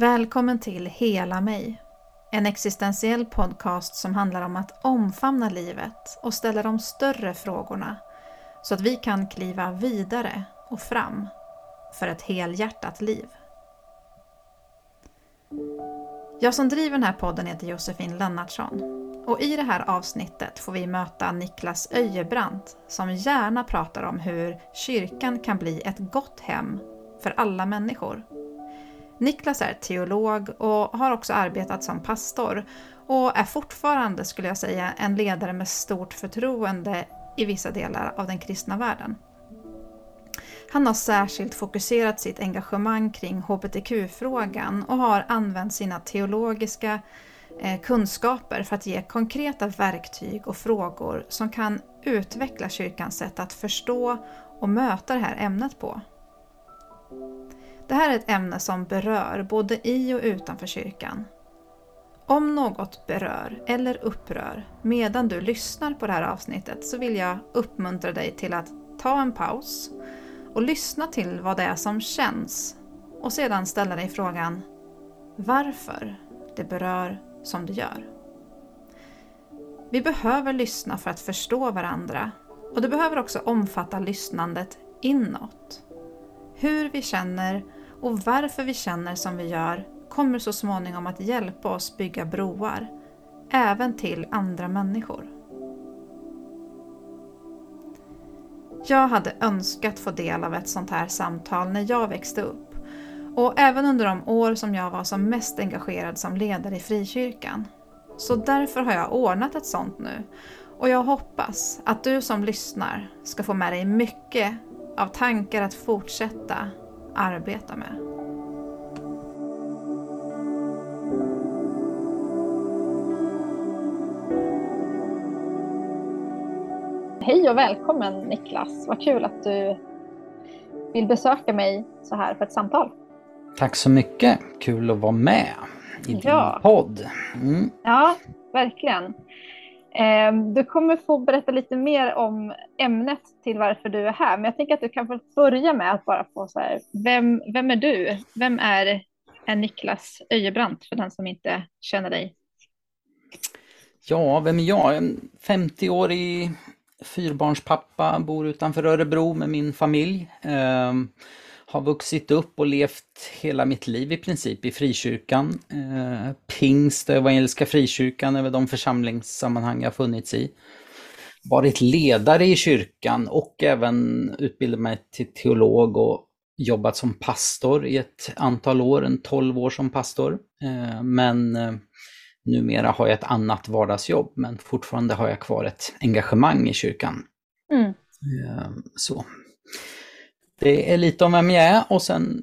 Välkommen till Hela mig. En existentiell podcast som handlar om att omfamna livet och ställa de större frågorna så att vi kan kliva vidare och fram för ett helhjärtat liv. Jag som driver den här podden heter Josefin Lennartsson och i det här avsnittet får vi möta Niklas Öjebrant som gärna pratar om hur kyrkan kan bli ett gott hem för alla människor. Niklas är teolog och har också arbetat som pastor och är fortfarande, skulle jag säga, en ledare med stort förtroende i vissa delar av den kristna världen. Han har särskilt fokuserat sitt engagemang kring hbtq-frågan och har använt sina teologiska eh, kunskaper för att ge konkreta verktyg och frågor som kan utveckla kyrkans sätt att förstå och möta det här ämnet på. Det här är ett ämne som berör både i och utanför kyrkan. Om något berör eller upprör medan du lyssnar på det här avsnittet så vill jag uppmuntra dig till att ta en paus och lyssna till vad det är som känns och sedan ställa dig frågan varför det berör som det gör. Vi behöver lyssna för att förstå varandra och det behöver också omfatta lyssnandet inåt. Hur vi känner och varför vi känner som vi gör kommer så småningom att hjälpa oss bygga broar, även till andra människor. Jag hade önskat få del av ett sånt här samtal när jag växte upp och även under de år som jag var som mest engagerad som ledare i frikyrkan. Så därför har jag ordnat ett sånt nu och jag hoppas att du som lyssnar ska få med dig mycket av tankar att fortsätta arbeta med. Hej och välkommen Niklas! Vad kul att du vill besöka mig så här för ett samtal. Tack så mycket! Kul att vara med i din ja. podd. Mm. Ja, verkligen. Ehm, du kommer få berätta lite mer om ämnet till varför du är här, men jag tänker att du kan få börja med att bara få så här, vem, vem är du? Vem är, är Niklas Öjebrant för den som inte känner dig? Ja, vem är jag? En 50-årig fyrbarnspappa, bor utanför Örebro med min familj. Ehm, har vuxit upp och levt hela mitt liv i princip i frikyrkan. Eh, pingst, evangeliska frikyrkan är väl de församlingssammanhang jag funnits i. Varit ledare i kyrkan och även utbildat mig till teolog och jobbat som pastor i ett antal år, en 12 år som pastor. Eh, men eh, numera har jag ett annat vardagsjobb, men fortfarande har jag kvar ett engagemang i kyrkan. Mm. Eh, så det är lite om vem jag är och sen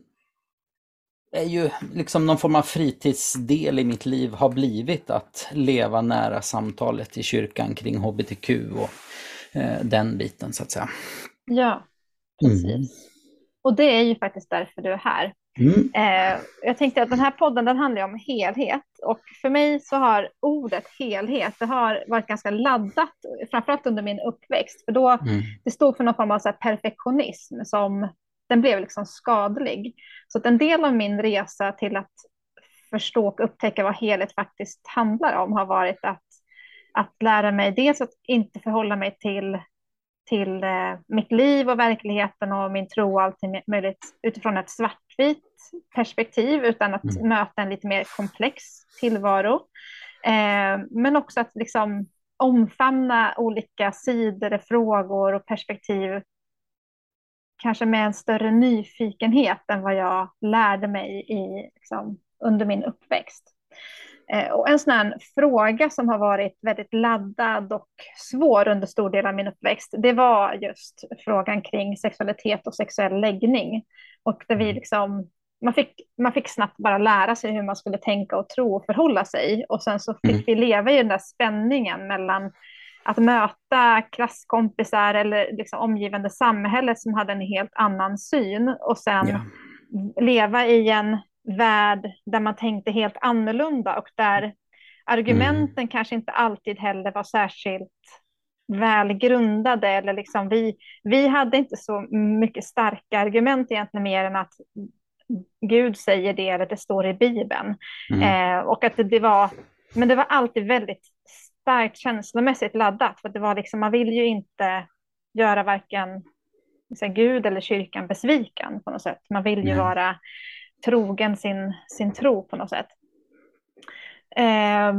är ju liksom någon form av fritidsdel i mitt liv har blivit att leva nära samtalet i kyrkan kring hbtq och eh, den biten så att säga. Ja, precis. Mm. Och det är ju faktiskt därför du är här. Mm. Eh, jag tänkte att den här podden den handlar om helhet och för mig så har ordet helhet det har varit ganska laddat, framförallt under min uppväxt, för då mm. det stod för någon form av så perfektionism som den blev liksom skadlig. Så att en del av min resa till att förstå och upptäcka vad helhet faktiskt handlar om har varit att, att lära mig dels att inte förhålla mig till till eh, mitt liv och verkligheten och min tro och allt möjligt utifrån ett svartvitt perspektiv utan att mm. möta en lite mer komplex tillvaro. Eh, men också att liksom omfamna olika sidor, frågor och perspektiv kanske med en större nyfikenhet än vad jag lärde mig i, liksom, under min uppväxt. Eh, och en sån här fråga som har varit väldigt laddad och svår under stor del av min uppväxt, det var just frågan kring sexualitet och sexuell läggning. Och där vi mm. liksom, man, fick, man fick snabbt bara lära sig hur man skulle tänka och tro och förhålla sig. Och sen så fick mm. vi leva i den där spänningen mellan att möta klasskompisar eller liksom omgivande samhället som hade en helt annan syn och sen ja. leva i en värld där man tänkte helt annorlunda och där argumenten mm. kanske inte alltid heller var särskilt välgrundade. Eller liksom vi, vi hade inte så mycket starka argument egentligen mer än att Gud säger det eller det står i Bibeln. Mm. Eh, och att det, det, var, men det var alltid väldigt starkt känslomässigt laddat. För det var liksom, man vill ju inte göra varken här, Gud eller kyrkan besviken på något sätt. Man vill ju mm. vara trogen sin, sin tro på något sätt. Eh,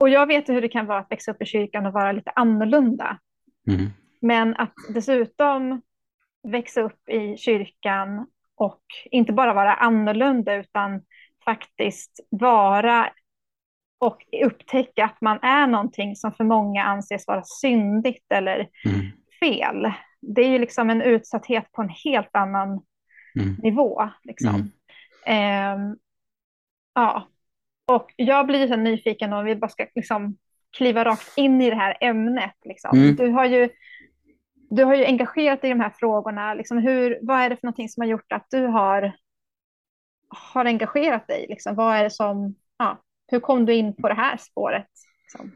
och jag vet hur det kan vara att växa upp i kyrkan och vara lite annorlunda. Mm. Men att dessutom växa upp i kyrkan och inte bara vara annorlunda utan faktiskt vara och upptäcka att man är någonting som för många anses vara syndigt eller mm. fel. Det är ju liksom en utsatthet på en helt annan mm. nivå. Liksom. Eh, ja, och jag blir så nyfiken om vi bara ska liksom kliva rakt in i det här ämnet. Liksom. Mm. Du, har ju, du har ju engagerat dig i de här frågorna. Liksom hur, vad är det för någonting som har gjort att du har, har engagerat dig? Liksom? Vad är det som, ja, hur kom du in på det här spåret? Liksom?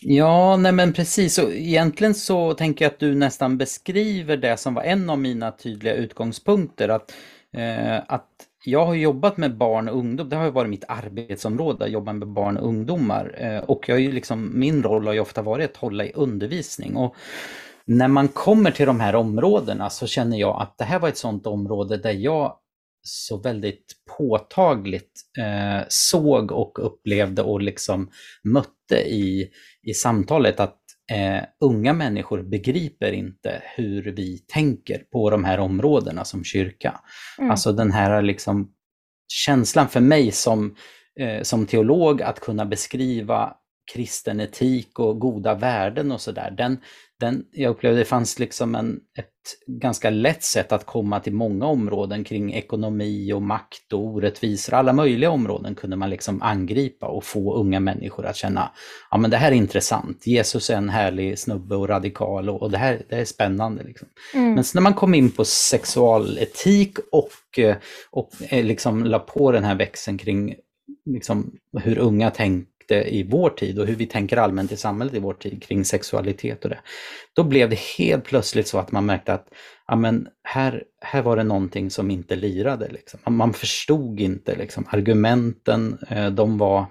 Ja, nej men precis. Och egentligen så tänker jag att du nästan beskriver det som var en av mina tydliga utgångspunkter. Att, eh, att jag har jobbat med barn och ungdom, det har varit mitt arbetsområde, att jobba med barn och ungdomar. Eh, och jag är liksom, min roll har ju ofta varit att hålla i undervisning. Och när man kommer till de här områdena så känner jag att det här var ett sådant område där jag så väldigt påtagligt eh, såg och upplevde och liksom mötte i, i samtalet att eh, unga människor begriper inte hur vi tänker på de här områdena som kyrka. Mm. Alltså den här liksom känslan för mig som, eh, som teolog att kunna beskriva kristen etik och goda värden och sådär, den, den, jag upplevde det fanns liksom en, ett ganska lätt sätt att komma till många områden kring ekonomi och makt och orättvisor. Alla möjliga områden kunde man liksom angripa och få unga människor att känna, ja men det här är intressant, Jesus är en härlig snubbe och radikal och, och det här det är spännande. Liksom. Mm. Men när man kom in på sexualetik och, och eh, liksom la på den här växeln kring liksom, hur unga tänker tänkte i vår tid och hur vi tänker allmänt i samhället i vår tid kring sexualitet och det. Då blev det helt plötsligt så att man märkte att ja, men här, här var det någonting som inte lirade. Liksom. Man förstod inte liksom, argumenten, eh, de var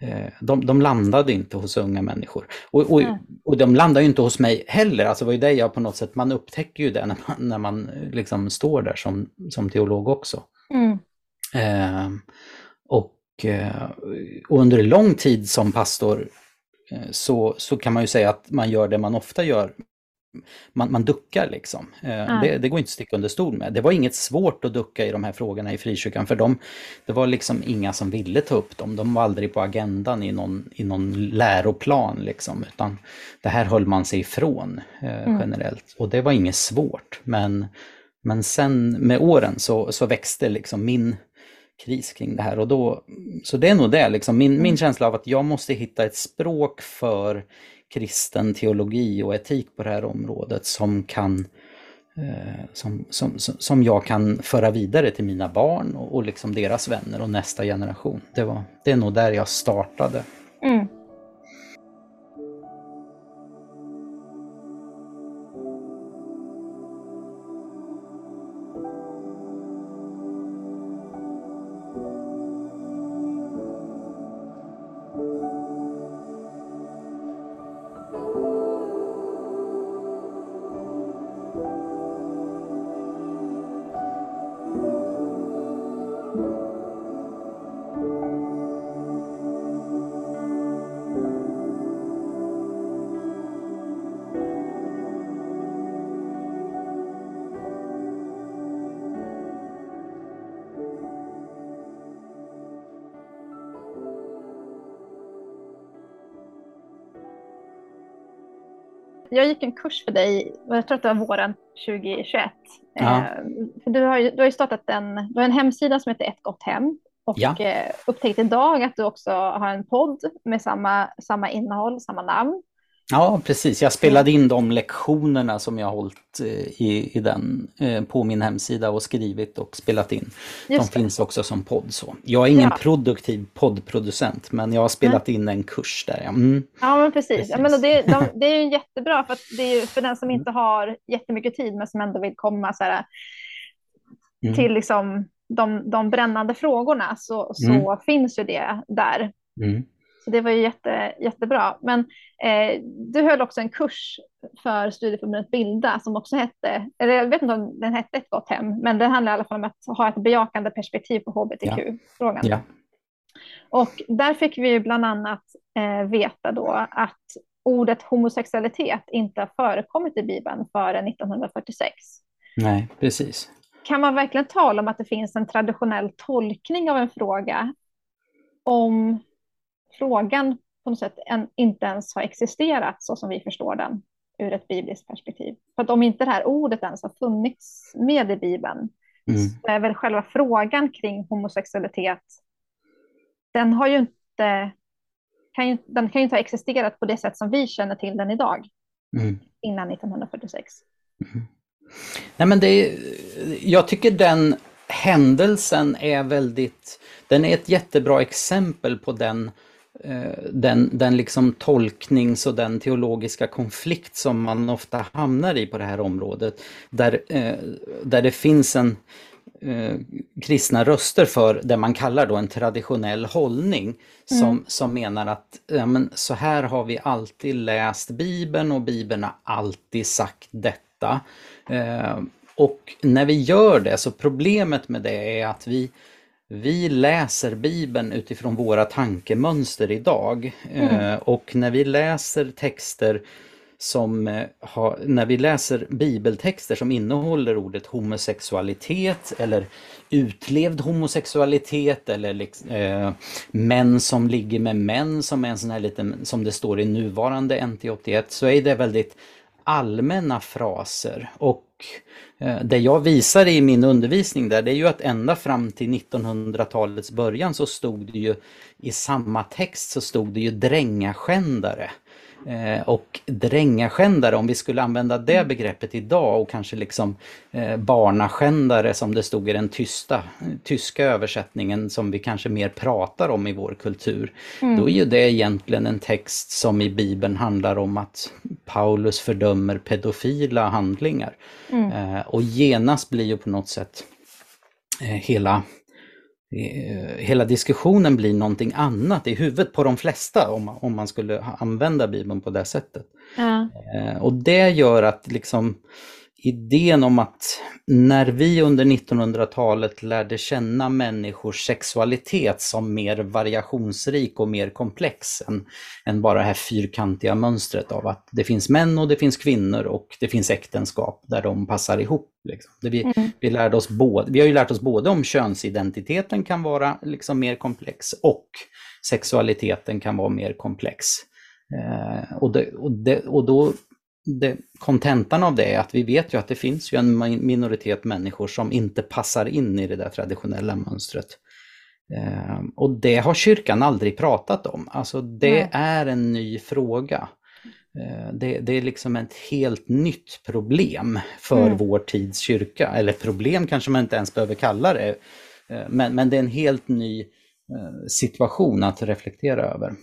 eh, de, de landade inte hos unga människor. Och, och, och de landar ju inte hos mig heller. Alltså det var ju det jag på något sätt, man upptäcker ju det när man, när man liksom står där som, som teolog också. Mm. Eh, och och under lång tid som pastor eh, så, så kan man ju säga att man gör det man ofta gör. Man, man duckar liksom. Mm. Det, det, går inte att sticka under stol med. Det var inget svårt att ducka i de här frågorna i frikyrkan för dem, det var liksom inga som ville ta upp dem. De var aldrig på agendan i någon, i någon läroplan liksom, utan det här höll man sig ifrån eh, mm. generellt. Och det var inget svårt. Men, men sen med åren så, så växte liksom min kris kring det här. Och då, så det är nog det, liksom. min, min mm. känsla av att jag måste hitta ett språk för kristen teologi och etik på det här området som kan eh, som, som, som jag kan föra vidare till mina barn och, och liksom deras vänner och nästa generation. Det, var, det är nog där jag startade. Mm. Gick en kurs för dig, jag tror att det var våren 2021. Ja. Eh, du, har ju, du har ju startat en, du har en hemsida som heter Ett gott hem och ja. eh, upptäckt idag att du också har en podd med samma, samma innehåll, samma namn. Ja, precis. Jag spelade in de lektionerna som jag hållit eh, i, i den eh, på min hemsida och skrivit och spelat in. Just de det. finns också som podd. Så. Jag är ingen ja. produktiv poddproducent, men jag har spelat mm. in en kurs där. Mm. Ja, men precis. precis. Ja, men det, de, det är ju jättebra, för, det är för den som inte har jättemycket tid, men som ändå vill komma så här, mm. till liksom de, de brännande frågorna så, så mm. finns ju det där. Så det var ju jätte, jättebra. Men eh, du höll också en kurs för studieförbundet Bilda som också hette, eller jag vet inte om den hette Ett gott hem, men det handlar i alla fall om att ha ett bejakande perspektiv på hbtq-frågan. Ja. Ja. Och där fick vi bland annat eh, veta då att ordet homosexualitet inte har förekommit i Bibeln före 1946. Nej, precis. Kan man verkligen tala om att det finns en traditionell tolkning av en fråga om frågan på något sätt en, inte ens har existerat så som vi förstår den ur ett bibliskt perspektiv. För att om inte det här ordet ens har funnits med i Bibeln mm. så är väl själva frågan kring homosexualitet, den har ju inte, kan ju, den kan ju inte ha existerat på det sätt som vi känner till den idag, mm. innan 1946. Mm. Nej, men det är, jag tycker den händelsen är väldigt, den är ett jättebra exempel på den den, den liksom tolknings och den teologiska konflikt som man ofta hamnar i på det här området. Där, eh, där det finns en eh, kristna röster för det man kallar då en traditionell hållning som, mm. som menar att ja, men så här har vi alltid läst Bibeln och Bibeln har alltid sagt detta. Eh, och när vi gör det så problemet med det är att vi vi läser Bibeln utifrån våra tankemönster idag. Mm. Eh, och när vi läser texter som eh, har, när vi läser bibeltexter som innehåller ordet homosexualitet eller utlevd homosexualitet eller eh, män som ligger med män som är en sån här liten, som det står i nuvarande NT81, så är det väldigt allmänna fraser och Eh, det jag visar i min undervisning där det är ju att ända fram till 1900-talets början så stod det ju i samma text så stod det ju drängaskändare. Eh, och drängaskändare, om vi skulle använda det mm. begreppet idag och kanske liksom eh, barnaskändare som det stod i den tysta, tyska översättningen som vi kanske mer pratar om i vår kultur. Mm. Då är ju det egentligen en text som i Bibeln handlar om att Paulus fördömer pedofila handlingar. Mm. Eh, och genast blir ju på något sätt hela hela diskussionen blir någonting annat i huvudet på de flesta om, om man skulle använda Bibeln på det sättet. Ja. Eh, och det gör att liksom idén om att när vi under 1900-talet lärde känna människors sexualitet som mer variationsrik och mer komplex än, än bara det här fyrkantiga mönstret av att det finns män och det finns kvinnor och det finns äktenskap där de passar ihop. Liksom. Vi, mm. vi, lärde oss både, vi har ju lärt oss både om könsidentiteten kan vara liksom mer komplex och sexualiteten kan vara mer komplex. Eh, och, det, och, det, och då kontentan av det är att vi vet ju att det finns ju en minoritet människor som inte passar in i det där traditionella mönstret. Eh, och det har kyrkan aldrig pratat om. Alltså det Nej. är en ny fråga. Eh, det, det, är liksom ett helt nytt problem för mm. vår tids kyrka. Eller problem kanske man inte ens behöver kalla det. Eh, men, men det är en helt ny eh, situation att reflektera över.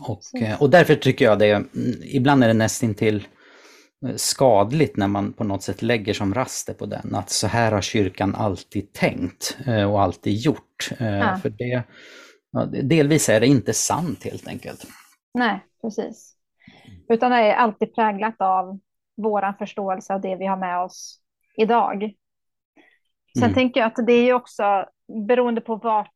Och, eh, och därför tycker jag det, mm, ibland är det nästintill eh, skadligt när man på något sätt lägger som raster på den, att så här har kyrkan alltid tänkt eh, och alltid gjort. Ja. För det, delvis är det inte sant helt enkelt. Nej, precis. Utan det är alltid präglat av våran förståelse av det vi har med oss idag. Sen mm. tänker jag att det är ju också beroende på var,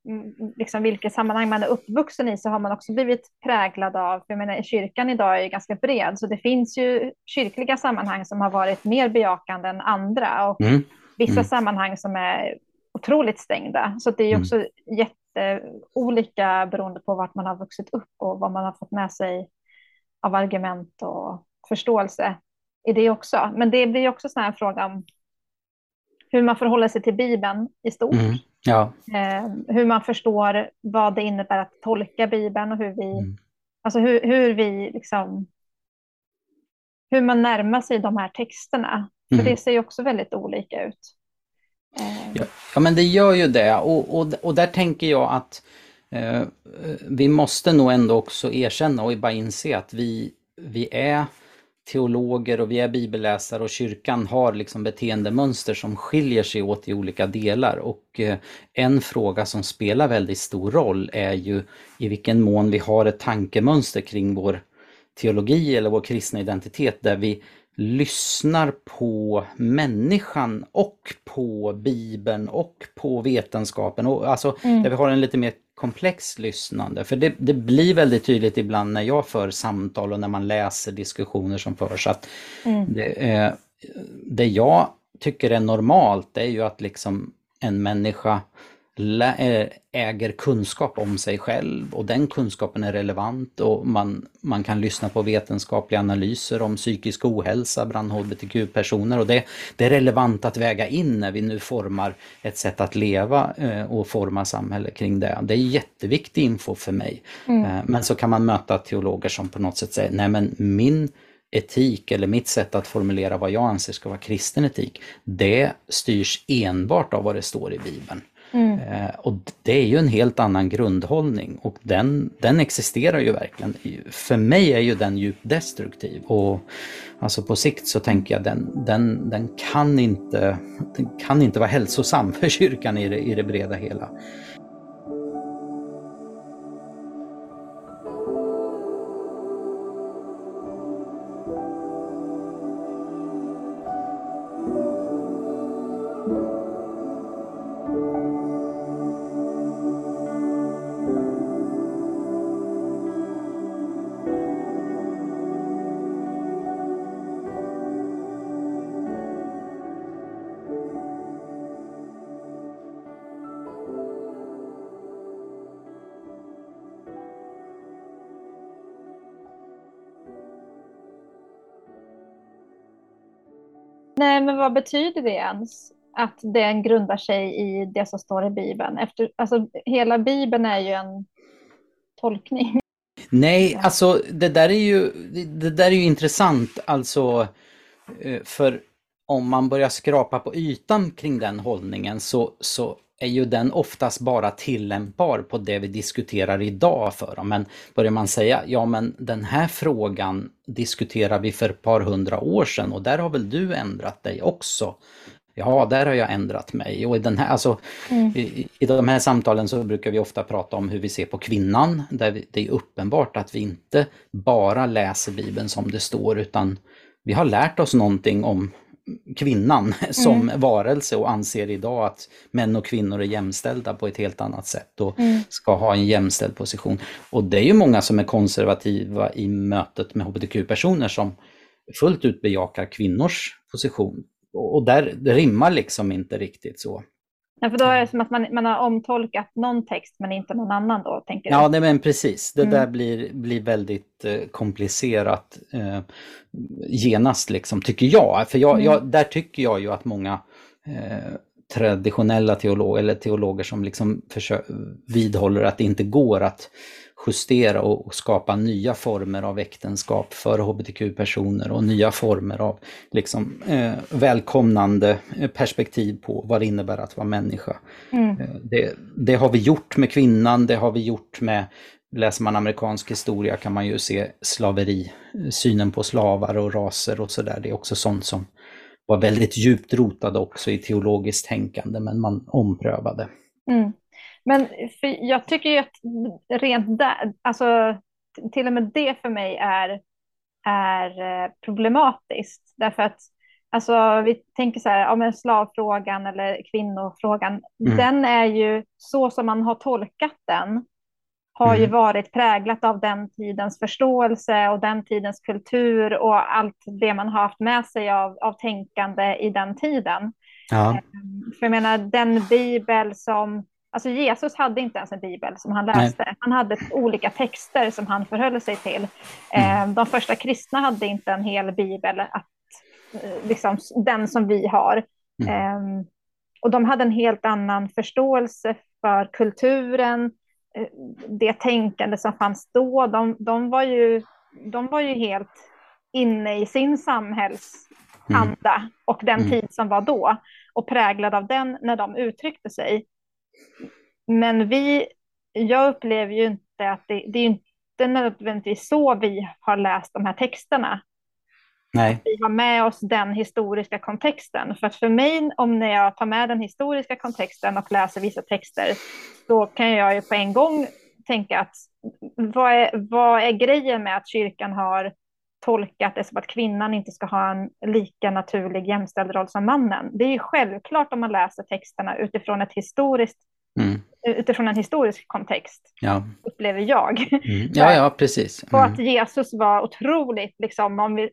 liksom vilket sammanhang man är uppvuxen i så har man också blivit präglad av, jag menar kyrkan idag är ju ganska bred så det finns ju kyrkliga sammanhang som har varit mer bejakande än andra och mm. vissa mm. sammanhang som är otroligt stängda. Så det är ju mm. också mm. jätteolika beroende på vart man har vuxit upp och vad man har fått med sig av argument och förståelse i det också. Men det blir också en fråga om hur man förhåller sig till Bibeln i stort. Mm. Ja. Eh, hur man förstår vad det innebär att tolka Bibeln och hur vi, mm. alltså hur, hur vi liksom, hur man närmar sig de här texterna. För mm. det ser ju också väldigt olika ut. Eh. Ja, ja, men det gör ju det och, och, och där tänker jag att eh, vi måste nog ändå också erkänna och bara inse att vi, vi är teologer och vi är bibelläsare och kyrkan har liksom beteendemönster som skiljer sig åt i olika delar. Och eh, en fråga som spelar väldigt stor roll är ju i vilken mån vi har ett tankemönster kring vår teologi eller vår kristna identitet där vi lyssnar på människan och på Bibeln och på vetenskapen. Och alltså, mm. Där vi har en lite mer komplex lyssnande. För det, det, blir väldigt tydligt ibland när jag för samtal och när man läser diskussioner som förs att mm. det, eh, det jag tycker är normalt är ju att liksom en människa äger kunskap om sig själv och den kunskapen är relevant och man, man kan lyssna på vetenskapliga analyser om psykisk ohälsa bland hbtq-personer och det, det är relevant att väga in när vi nu formar ett sätt att leva eh, och forma samhälle kring det. Det är jätteviktig info för mig. Mm. Eh, men så kan man möta teologer som på något sätt säger, nej men min etik eller mitt sätt att formulera vad jag anser ska vara kristen etik, det styrs enbart av vad det står i Bibeln. Mm. Eh, och det är ju en helt annan grundhållning och den, den existerar ju verkligen. För mig är ju den djupt destruktiv och alltså på sikt så tänker jag den, den, den, kan, inte, den kan inte vara hälsosam för kyrkan i det, i det breda hela. Nej, men vad betyder det ens? Att den grundar sig i det som står i Bibeln? Efter, alltså, hela Bibeln är ju en tolkning. Nej, alltså det där är ju, det där är ju intressant alltså eh, för om man börjar skrapa på ytan kring den hållningen så, så är ju den oftast bara tillämpbar på det vi diskuterar idag för dem. Men börjar man säga, ja men den här frågan diskuterar vi för ett par hundra år sedan och där har väl du ändrat dig också? Ja, där har jag ändrat mig. Och i, den här, alltså, mm. i, i de här samtalen så brukar vi ofta prata om hur vi ser på kvinnan, där vi, det är uppenbart att vi inte bara läser Bibeln som det står, utan vi har lärt oss någonting om kvinnan som mm. varelse och anser idag att män och kvinnor är jämställda på ett helt annat sätt och mm. ska ha en jämställd position. Och det är ju många som är konservativa i mötet med hbtq-personer som fullt ut bejakar kvinnors position. Och där rimmar liksom inte riktigt så. Ja, för då är det som att man, man har omtolkat någon text men inte någon annan då, tänker du? Ja, nej, men precis. Det mm. där blir, blir väldigt eh, komplicerat eh, genast, liksom, tycker jag. För jag, mm. jag, där tycker jag ju att många eh, traditionella teologer, eller teologer som liksom vidhåller att det inte går att justera och, skapa nya former av äktenskap för hbtq-personer och nya former av liksom, eh, välkomnande perspektiv på vad det innebär att vara människa. Mm. Eh, det, det, har vi gjort med kvinnan, det har vi gjort med Läser man amerikansk historia kan man ju se slaveri, synen på slavar och raser och sådär. Det är också sånt som var väldigt djupt rotade också i teologiskt tänkande men man omprövade. Mm. Men jag tycker ju att rent där, alltså till och med det för mig är, är eh, problematiskt. Därför att alltså, vi tänker så här, om slavfrågan eller kvinnofrågan, mm. den är ju så som man har tolkat den har mm. ju varit präglat av den tidens förståelse och den tidens kultur och allt det man har haft med sig av, av tänkande i den tiden. Ja. Ehm, för jag menar, den bibel som Alltså Jesus hade inte ens en bibel som han läste. Nej. Han hade olika texter som han förhöll sig till. Mm. Ehm, de första kristna hade inte en hel bibel, att, eh, liksom, den som vi har. Mm. Ehm, och de hade en helt annan förståelse för kulturen, eh, det tänkande som fanns då. De, de, var, ju, de var ju helt inne i sin samhällsanda mm. och den mm. tid som var då och präglad av den när de uttryckte sig. Men vi, jag upplever ju inte att det, det är inte nödvändigtvis så vi har läst de här texterna. Nej. Vi har med oss den historiska kontexten. För att för mig, om när jag tar med den historiska kontexten och läser vissa texter, då kan jag ju på en gång tänka att vad är, vad är grejen med att kyrkan har tolkat det som att kvinnan inte ska ha en lika naturlig jämställd roll som mannen. Det är ju självklart om man läser texterna utifrån ett historiskt mm. utifrån en historisk kontext, ja. upplever jag. Mm. Ja, ja, precis. Mm. Och att Jesus var otroligt, liksom, om vi,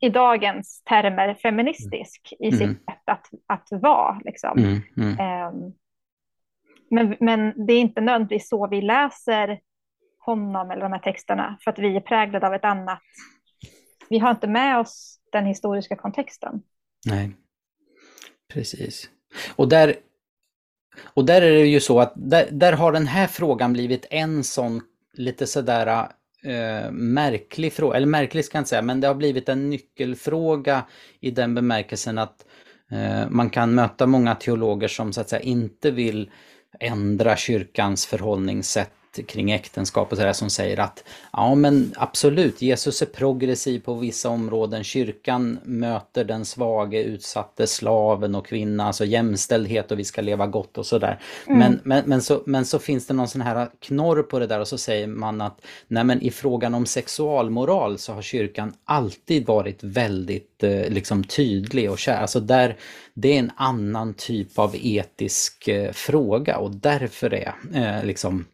i dagens termer, feministisk i sitt mm. sätt att, att vara. Liksom. Um, men, men det är inte nödvändigtvis så vi läser honom eller de här texterna, för att vi är präglade av ett annat vi har inte med oss den historiska kontexten. Nej, precis. Och där, och där är det ju så att där, där har den här frågan blivit en sån lite sådär eh, märklig fråga, eller märklig ska jag inte säga, men det har blivit en nyckelfråga i den bemärkelsen att eh, man kan möta många teologer som så att säga inte vill ändra kyrkans förhållningssätt kring äktenskap och sådär som säger att ja men absolut, Jesus är progressiv på vissa områden, kyrkan möter den svage, utsatte slaven och kvinna, alltså jämställdhet och vi ska leva gott och sådär. Mm. Men, men, men, så, men så finns det någon sån här knorr på det där och så säger man att nej men i frågan om sexualmoral så har kyrkan alltid varit väldigt eh, liksom tydlig och kär. Alltså där, det är en annan typ av etisk eh, fråga och därför är eh, liksom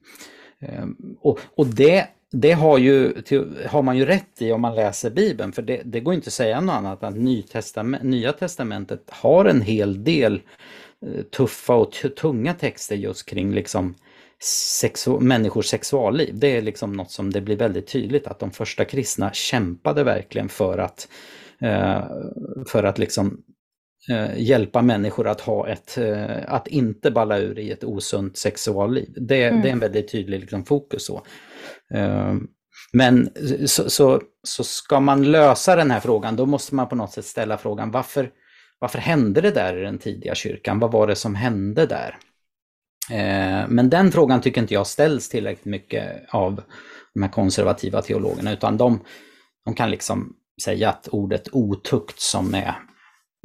eh, och, och det, det har, ju, har man ju rätt i om man läser Bibeln, för det, det går inte att säga något annat än att Nytestament, Nya Testamentet har en hel del eh, tuffa och tunga texter just kring liksom sexu människors sexualliv. Det är liksom något som det blir väldigt tydligt att de första kristna kämpade verkligen för att, eh, för att liksom eh, hjälpa människor att ha ett, eh, att inte balla ur i ett osunt sexualliv. Det, mm. det är en väldigt tydlig liksom, fokus. Så. Eh, men så, så, så, ska man lösa den här frågan, då måste man på något sätt ställa frågan varför, varför hände det där i den tidiga kyrkan? Vad var det som hände där? Eh, men den frågan tycker inte jag ställs tillräckligt mycket av de här konservativa teologerna, utan de, de kan liksom säga att ordet otukt som är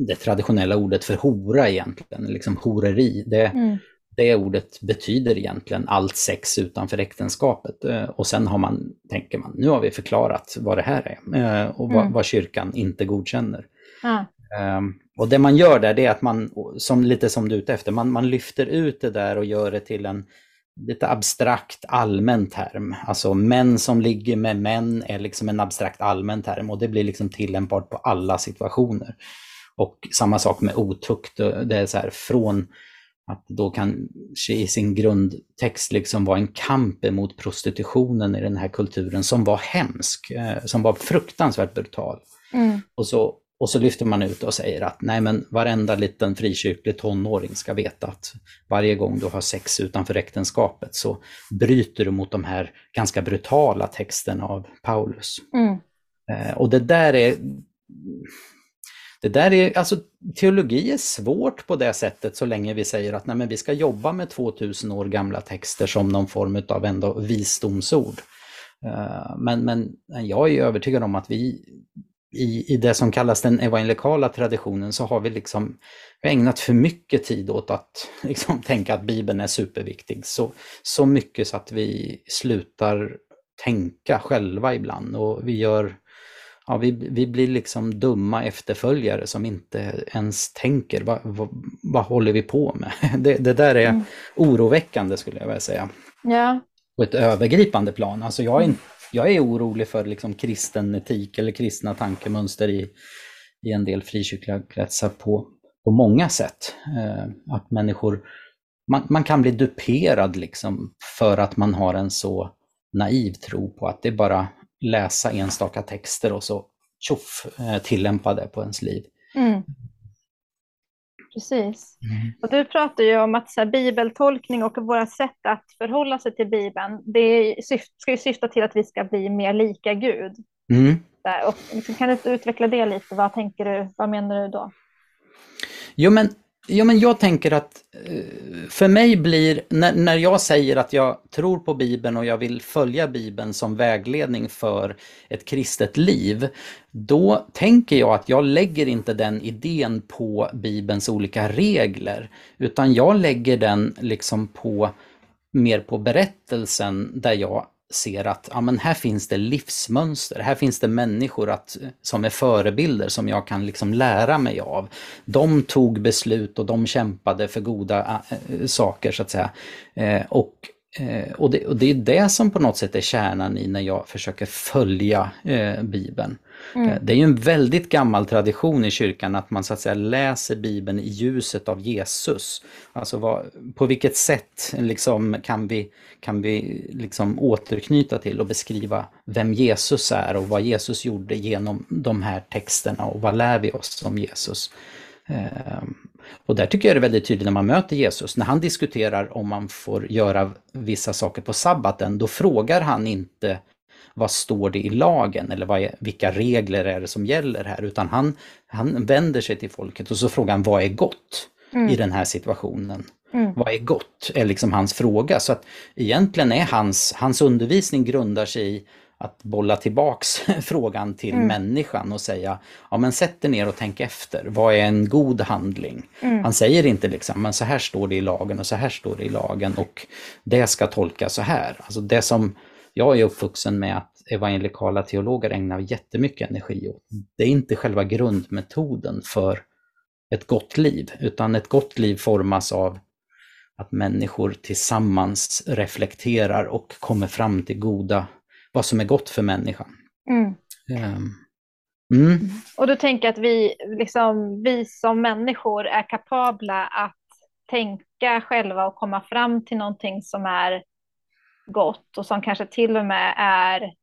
det traditionella ordet för hora egentligen, liksom horeri. Det, mm. det ordet betyder egentligen allt sex utanför äktenskapet. Eh, och sen har man, tänker man, nu har vi förklarat vad det här är eh, och vad, mm. vad kyrkan inte godkänner. Mm. Och det man gör där det är att man, som, lite som du är ute efter, man, man lyfter ut det där och gör det till en lite abstrakt allmän term. Alltså män som ligger med män är liksom en abstrakt allmän term och det blir liksom tillämpbart på alla situationer. Och samma sak med otukt, det är så här från att då kanske i sin grundtext liksom var en kamp emot prostitutionen i den här kulturen som var hemsk, eh, som var fruktansvärt brutal. Mm. Och, så, och så lyfter man ut och säger att nej men varenda liten frikyrklig tonåring ska veta att varje gång du har sex utanför äktenskapet så bryter du mot de här ganska brutala texterna av Paulus. Mm. Eh, och det där är det där är, alltså teologi är svårt på det sättet så länge vi säger att nej, men vi ska jobba med 2000 år gamla texter som någon form av ändå visdomsord. Eh, men, men jag är övertygad om att vi i, i det som kallas den evangelikala traditionen så har vi liksom ägnat för mycket tid åt att liksom, tänka att Bibeln är superviktig. Så, så mycket så att vi slutar tänka själva ibland och vi gör ja, vi, vi blir liksom dumma efterföljare som inte ens tänker vad, vad, vad håller vi på med? Det, det där är mm. oroväckande skulle jag vilja säga. Ja. På ett övergripande plan. Alltså jag är, jag är orolig för liksom kristen etik eller kristna tankemönster i, i en del frikyrkliga kretsar på, på många sätt. Eh, att människor, man, man kan bli duperad liksom för att man har en så naiv tro på att det bara läsa enstaka texter och så tjoff, eh, tillämpa det på ens liv. Mm. Precis. Mm. Och du pratar ju om att så här, bibeltolkning och våra sätt att förhålla sig till Bibeln, det ska ju syfta till att vi ska bli mer lika Gud. Mm. Där, och liksom, kan du utveckla det lite? Vad tänker du? Vad menar du då? Jo, men Ja, men jag tänker att eh, för mig blir, när, när jag säger att jag tror på Bibeln och jag vill följa Bibeln som vägledning för ett kristet liv, då tänker jag att jag lägger inte den idén på Bibelns olika regler, utan jag lägger den liksom på mer på berättelsen där jag ser att ja, men här finns det livsmönster, här finns det människor att, som är förebilder som jag kan liksom lära mig av. De tog beslut och de kämpade för goda äh, saker så att säga. Eh, och, eh, och, det, och, det, är det som på något sätt är kärnan i när jag försöker följa eh, Bibeln. Mm. Eh, det är ju en väldigt gammal tradition i kyrkan att man så att säga läser Bibeln i ljuset av Jesus. Alltså vad, på vilket sätt liksom kan vi, kan vi liksom återknyta till och beskriva vem Jesus är och vad Jesus gjorde genom de här texterna och vad lär vi oss om Jesus. Eh, och där tycker jag det är väldigt tydligt när man möter Jesus, när han diskuterar om man får göra vissa saker på sabbaten, då frågar han inte vad står det i lagen eller vad är, vilka regler är det som gäller här, utan han, han vänder sig till folket och så frågar han vad är gott mm. i den här situationen. Mm. Vad är gott? är liksom hans fråga. Så att egentligen är hans, hans undervisning grundar sig i att bolla tillbaks frågan till mm. människan och säga, ja men sätt dig ner och tänk efter, vad är en god handling? Mm. Han säger inte liksom, men så här står det i lagen och så här står det i lagen och det ska tolkas så här. Alltså det som jag är uppvuxen med att evangelikala teologer ägnar jättemycket energi åt. Det är inte själva grundmetoden för ett gott liv, utan ett gott liv formas av att människor tillsammans reflekterar och kommer fram till goda, vad som är gott för människan. Mm. Um, mm. Och du tänker att vi, liksom, vi som människor är kapabla att tänka själva och komma fram till någonting som är gott och som kanske till och med är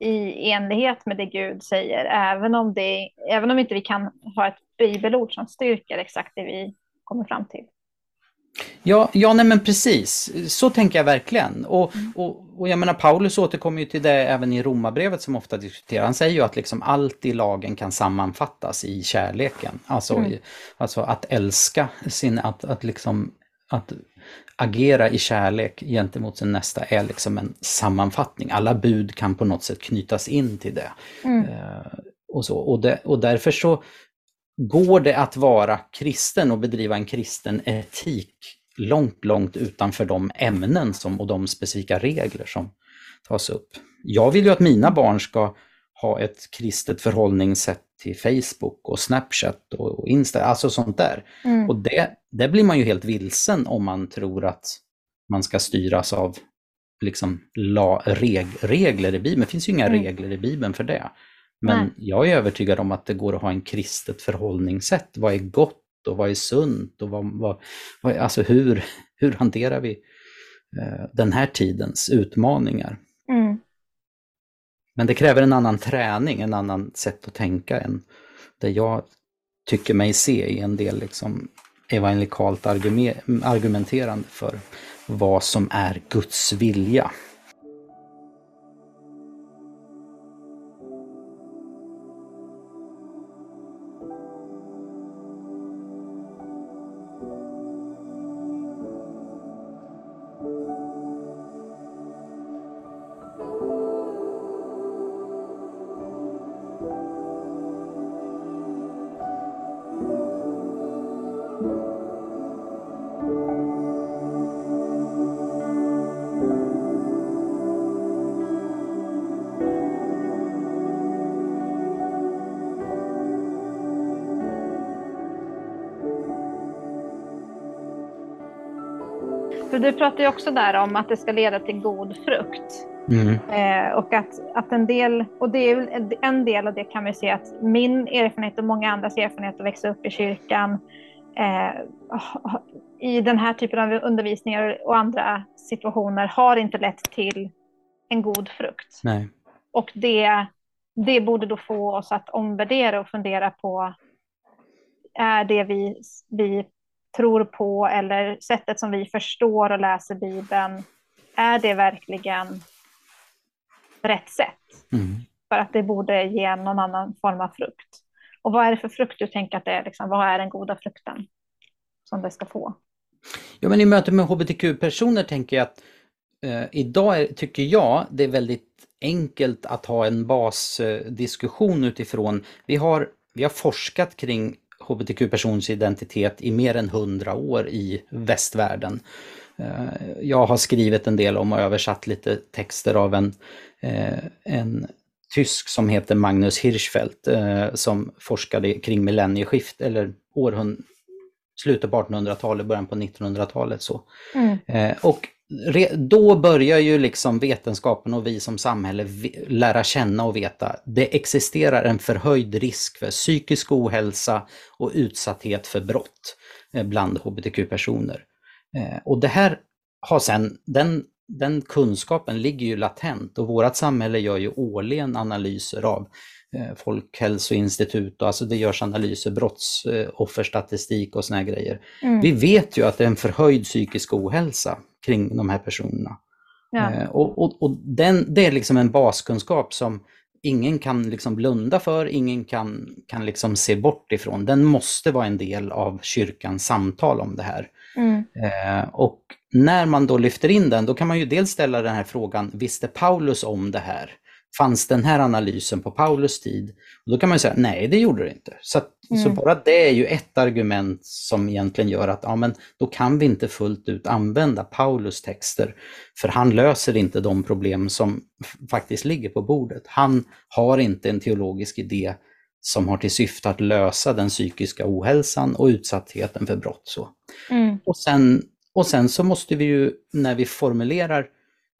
i enlighet med det Gud säger, även om, det, även om inte vi kan ha ett bibelord som styrker exakt det vi kommer fram till. Ja, ja nej men precis. Så tänker jag verkligen. Och, mm. och, och jag menar, Paulus återkommer ju till det även i romabrevet som ofta diskuteras. Han säger ju att liksom allt i lagen kan sammanfattas i kärleken. Alltså, mm. alltså att älska sin, att, att liksom att agera i kärlek gentemot sin nästa är liksom en sammanfattning. Alla bud kan på något sätt knytas in till det. Mm. Eh, och, så. Och, det, och därför så går det att vara kristen och bedriva en kristen etik långt, långt utanför de ämnen som, och de specifika regler som tas upp. Jag vill ju att mina barn ska ha ett kristet förhållningssätt till Facebook och Snapchat och Insta, alltså sånt där. Mm. Och det, det blir man ju helt vilsen om man tror att man ska styras av liksom la, reg, regler i Bibeln. Det finns ju inga mm. regler i Bibeln för det. Men Nej. jag är övertygad om att det går att ha en kristet förhållningssätt. Vad är gott och vad är sunt och vad, vad, vad alltså hur, hur hanterar vi eh, den här tidens utmaningar? Mm. Men det kräver en annan träning, en annan sätt att tänka än det jag tycker mig se i en del liksom evangelikalt argumenterande för vad som är Guds vilja. Du pratar ju också där om att det ska leda till god frukt. Mm. Eh, och att, att en del, och det är en del av det kan vi se att min erfarenhet och många andras erfarenhet att växa upp i kyrkan i den här typen av undervisningar och andra situationer har inte lett till en god frukt. Nej. Och det, det borde då få oss att omvärdera och fundera på är det vi, vi tror på eller sättet som vi förstår och läser Bibeln, är det verkligen rätt sätt? Mm. För att det borde ge någon annan form av frukt. Och vad är det för frukt du tänker att det är? Liksom, vad är den goda frukten? som det ska få. Ja, men i möte med hbtq-personer tänker jag att eh, idag är, tycker jag det är väldigt enkelt att ha en basdiskussion utifrån, vi har, vi har forskat kring hbtq-persons identitet i mer än hundra år i västvärlden. Eh, jag har skrivit en del om och översatt lite texter av en, eh, en tysk som heter Magnus Hirschfeldt eh, som forskade kring millennieskift eller århund slutet på 1800-talet, början på 1900-talet. så. Mm. Och då börjar ju liksom vetenskapen och vi som samhälle lära känna och veta det existerar en förhöjd risk för psykisk ohälsa och utsatthet för brott bland hbtq-personer. Eh, och det här har sen, den, den kunskapen ligger ju latent och vårt samhälle gör ju årligen analyser av eh, Folkhälsoinstitut och alltså det görs analyser, brottsofferstatistik och såna grejer. Mm. Vi vet ju att det är en förhöjd psykisk ohälsa kring de här personerna. Ja. Eh, och, och, och den, det är liksom en baskunskap som ingen kan liksom blunda för, ingen kan, kan liksom se bort ifrån. Den måste vara en del av kyrkans samtal om det här. Mm. Eh, och när man då lyfter in den, då kan man ju dels ställa den här frågan, visste Paulus om det här? Fanns den här analysen på Paulus tid? Och då kan man säga, nej det gjorde det inte. Så, mm. så bara det är ju ett argument som egentligen gör att ja, men då kan vi inte fullt ut använda Paulus texter. För han löser inte de problem som faktiskt ligger på bordet. Han har inte en teologisk idé som har till syfte att lösa den psykiska ohälsan och utsattheten för brott. Så. Mm. Och, sen, och sen så måste vi ju, när vi formulerar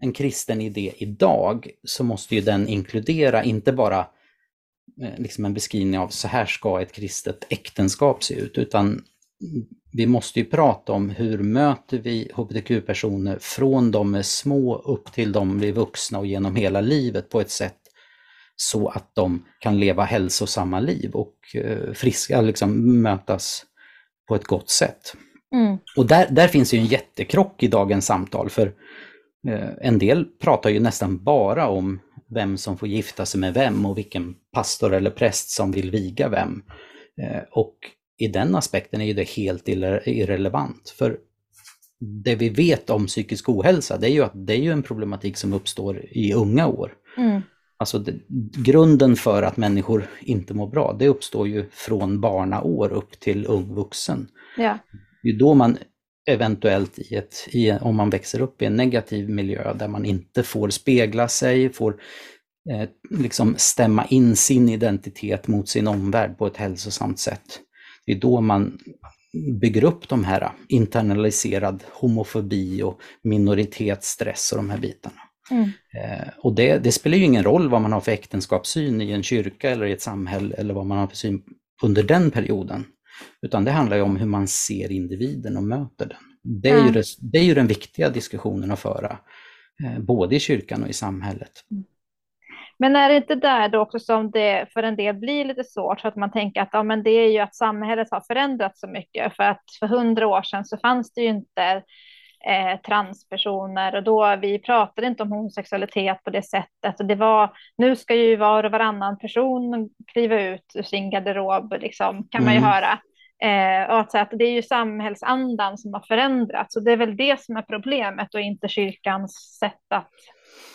en kristen idé idag, så måste ju den inkludera inte bara eh, liksom en beskrivning av så här ska ett kristet äktenskap se ut, utan vi måste ju prata om hur möter vi hbtq-personer från de är små upp till de blir vuxna och genom hela livet på ett sätt så att de kan leva hälsosamma liv och eh, friska, liksom mötas på ett gott sätt. Mm. Och där, där finns ju en jättekrock i dagens samtal, för eh, en del pratar ju nästan bara om vem som får gifta sig med vem och vilken pastor eller präst som vill viga vem. Eh, och i den aspekten är ju det helt irrelevant, för det vi vet om psykisk ohälsa, det är ju att det är ju en problematik som uppstår i unga år. Mm. Alltså det, grunden för att människor inte mår bra, det uppstår ju från barnaår upp till ung vuxen. Ja. Det är då man eventuellt, i ett, i, om man växer upp i en negativ miljö där man inte får spegla sig, får eh, liksom stämma in sin identitet mot sin omvärld på ett hälsosamt sätt. Det är då man bygger upp de här internaliserad homofobi och minoritetsstress och de här bitarna. Mm. Eh, och det, det, spelar ju ingen roll vad man har för äktenskapssyn i en kyrka eller i ett samhälle eller vad man har för syn under den perioden. Utan det handlar ju om hur man ser individen och möter den. Det är, mm. ju, det, det är ju den viktiga diskussionen att föra, eh, både i kyrkan och i samhället. Mm. Men är det inte där då också som det för en del blir lite svårt, så att man tänker att ja, men det är ju att samhället har förändrats så mycket, för att för hundra år sedan så fanns det ju inte eh, transpersoner och då vi pratade inte om homosexualitet på det sättet. Och det var, nu ska ju var och varannan person kliva ut ur sin garderob, liksom, kan man ju mm. höra. Eh, och att, att det är ju samhällsandan som har förändrats och det är väl det som är problemet och inte kyrkans sätt att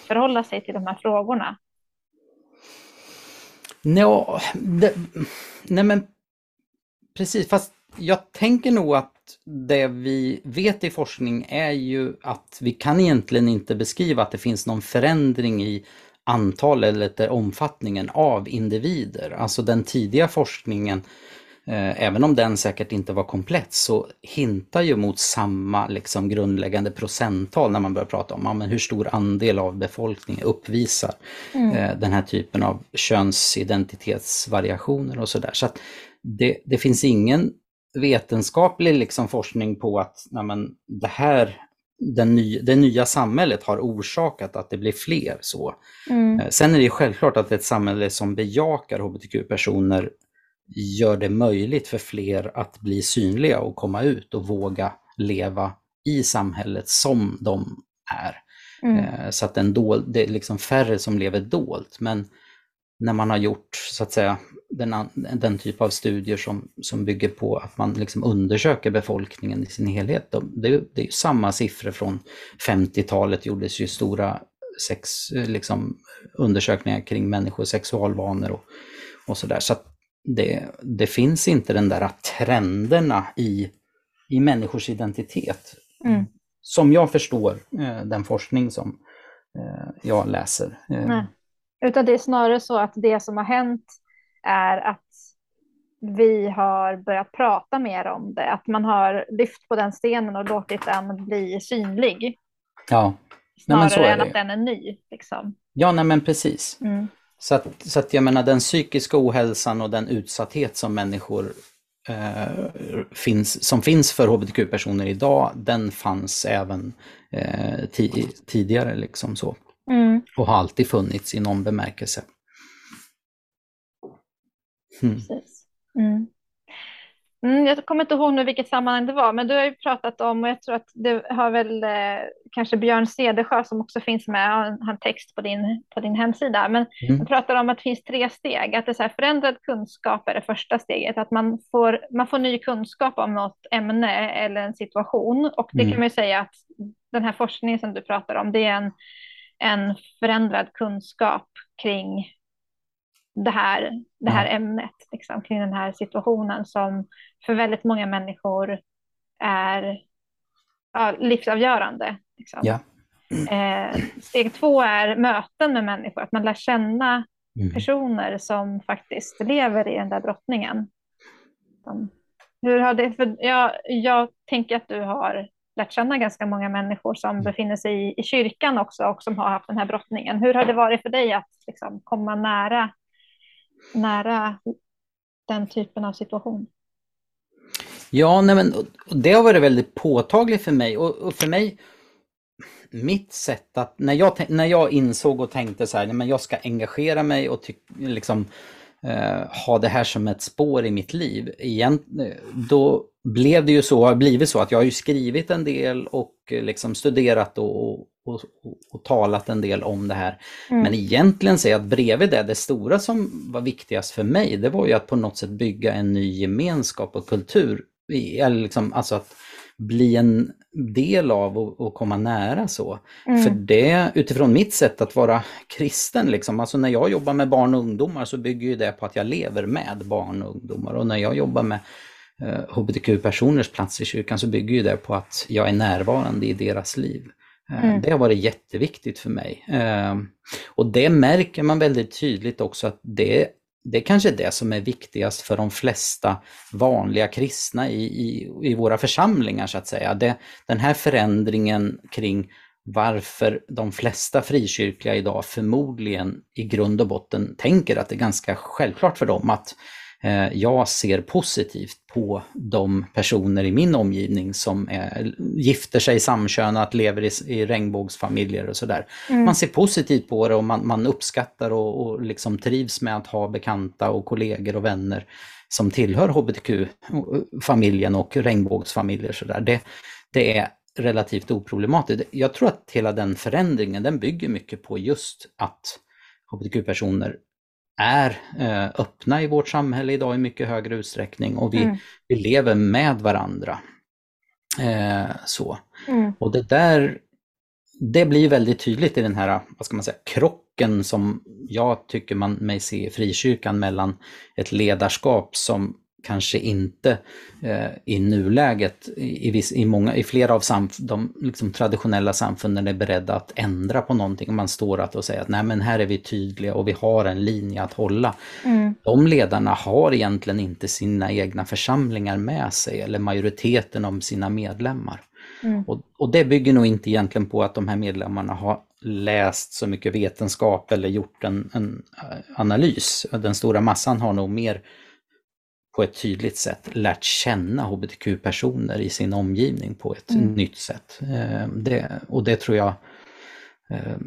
förhålla sig till de här frågorna. Nå, det, nej men precis, fast jag tänker nog att det vi vet i forskning är ju att vi kan egentligen inte beskriva att det finns någon förändring i antal eller omfattningen av individer. Alltså den tidiga forskningen, eh, även om den säkert inte var komplett, så hintar ju mot samma liksom, grundläggande procenttal när man börjar prata om ja, men hur stor andel av befolkningen uppvisar mm. eh, den här typen av könsidentitetsvariationer och sådär. Så, så det, det finns ingen vetenskaplig liksom forskning på att nej det här, den ny, det nya samhället har orsakat att det blir fler. så. Mm. Eh, sen är det självklart att ett samhälle som bejakar hbtq-personer gör det möjligt för fler att bli synliga och komma ut och våga leva i samhället som de är. Mm. Eh, så att en dol, det är liksom färre som lever dolt. Men när man har gjort så att säga den, den typ av studier som, som bygger på att man liksom undersöker befolkningen i sin helhet. Det, det är samma siffror från 50-talet gjordes ju stora sex, liksom, undersökningar kring människors sexualvanor och, och sådär. Så, det, det finns inte den där trenderna i, i människors identitet. Mm. Som jag förstår eh, den forskning som eh, jag läser. Eh. Nej. Utan det är snarare så att det som har hänt är att vi har börjat prata mer om det, att man har lyft på den stenen och låtit den bli synlig. Ja. Snarare nej, än att den är ny. Liksom. Ja, nej men precis. Mm. Så, att, så att jag menar den psykiska ohälsan och den utsatthet som människor eh, finns, som finns för hbtq-personer idag, den fanns även eh, tidigare. liksom så. Mm. Och har alltid funnits i någon bemärkelse. Mm. Precis. Mm. Mm, jag kommer inte ihåg nu vilket sammanhang det var, men du har ju pratat om, och jag tror att det har väl eh, kanske Björn Cedersjö som också finns med, han har text på din, på din hemsida, men mm. han pratar om att det finns tre steg, att det är så här, förändrad kunskap är det första steget, att man får, man får ny kunskap om något ämne eller en situation, och det mm. kan man ju säga att den här forskningen som du pratar om, det är en, en förändrad kunskap kring det här, det här mm. ämnet, liksom, kring den här situationen som för väldigt många människor är ja, livsavgörande. Liksom. Ja. Eh, steg två är möten med människor, att man lär känna mm. personer som faktiskt lever i den där brottningen. Hur har det, för jag, jag tänker att du har lärt känna ganska många människor som mm. befinner sig i, i kyrkan också och som har haft den här brottningen. Hur har det varit för dig att liksom, komma nära nära den typen av situation? Ja, nej men, det har varit väldigt påtagligt för mig och, och, för mig, mitt sätt att, när jag, när jag insåg och tänkte så här, nej men jag ska engagera mig och tyck, liksom, eh, ha det här som ett spår i mitt liv, igen, eh, då blev det ju så, har blivit så att jag har ju skrivit en del och eh, liksom studerat och, och, och, och, talat en del om det här. Mm. Men egentligen säger jag att bredvid det, det stora som var viktigast för mig, det var ju att på något sätt bygga en ny gemenskap och kultur. Eller liksom, alltså att bli en del av och, och komma nära så. Mm. För det, utifrån mitt sätt att vara kristen, liksom, alltså när jag jobbar med barn och ungdomar så bygger ju det på att jag lever med barn och ungdomar. Och när jag jobbar med eh, hbtq-personers plats i kyrkan så bygger ju det på att jag är närvarande i deras liv. Eh, mm. Det har varit jätteviktigt för mig. Eh, och det märker man väldigt tydligt också att det, det kanske är det som är viktigast för de flesta vanliga kristna i, i, i våra församlingar så att säga. Det, den här förändringen kring varför de flesta frikyrkliga idag förmodligen i grund och botten tänker att det är ganska självklart för dem att jag ser positivt på de personer i min omgivning som är, gifter sig samkönat, lever i, i regnbågsfamiljer och sådär. Mm. Man ser positivt på det och man, man uppskattar och, och liksom trivs med att ha bekanta och kollegor och vänner som tillhör hbtq-familjen och regnbågsfamiljer. Så där. Det, det är relativt oproblematiskt. Jag tror att hela den förändringen den bygger mycket på just att hbtq-personer är eh, öppna i vårt samhälle idag i mycket högre utsträckning och vi, mm. vi lever med varandra. Eh, så. Mm. Och det där, det blir väldigt tydligt i den här, vad ska man säga, krocken som jag tycker man mig se i frikyrkan mellan ett ledarskap som kanske inte eh, i nuläget i, viss, i, många, i flera av samf de liksom, traditionella samfunden är beredda att ändra på någonting. Man står att och säger att nej men här är vi tydliga och vi har en linje att hålla. Mm. De ledarna har egentligen inte sina egna församlingar med sig eller majoriteten av sina medlemmar. Mm. Och, och det bygger nog inte egentligen på att de här medlemmarna har läst så mycket vetenskap eller gjort en, en analys. Den stora massan har nog mer på ett tydligt sätt lärt känna hbtq-personer i sin omgivning på ett mm. nytt sätt. Eh, det, och det tror jag, eh,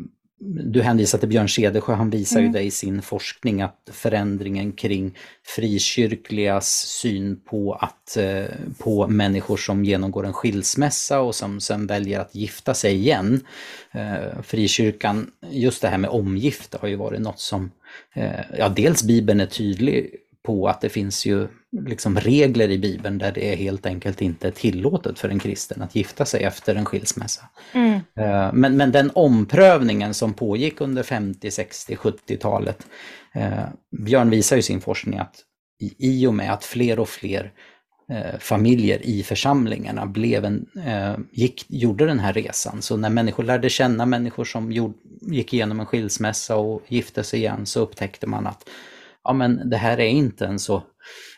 du hänvisar till Björn Cedersjö, han visar mm. ju det i sin forskning att förändringen kring frikyrkligas syn på, att, eh, på människor som genomgår en skilsmässa och som sen väljer att gifta sig igen. Frikyrkan, just det här med omgifte har ju varit något som, ja dels Bibeln är tydlig på att det finns ju liksom regler i Bibeln där det är helt enkelt inte tillåtet för en kristen att gifta sig efter en skilsmässa. Mm. Eh, men, men den omprövningen som pågick under 50, 60, 70-talet, eh, Björn visar ju sin forskning att i, och med att fler och fler eh, familjer i församlingarna blev en, gick, gjorde den här resan. Så när människor lärde känna människor som gjorde, gick igenom en skilsmässa och gifte sig igen så upptäckte man att ja, men det här är inte en så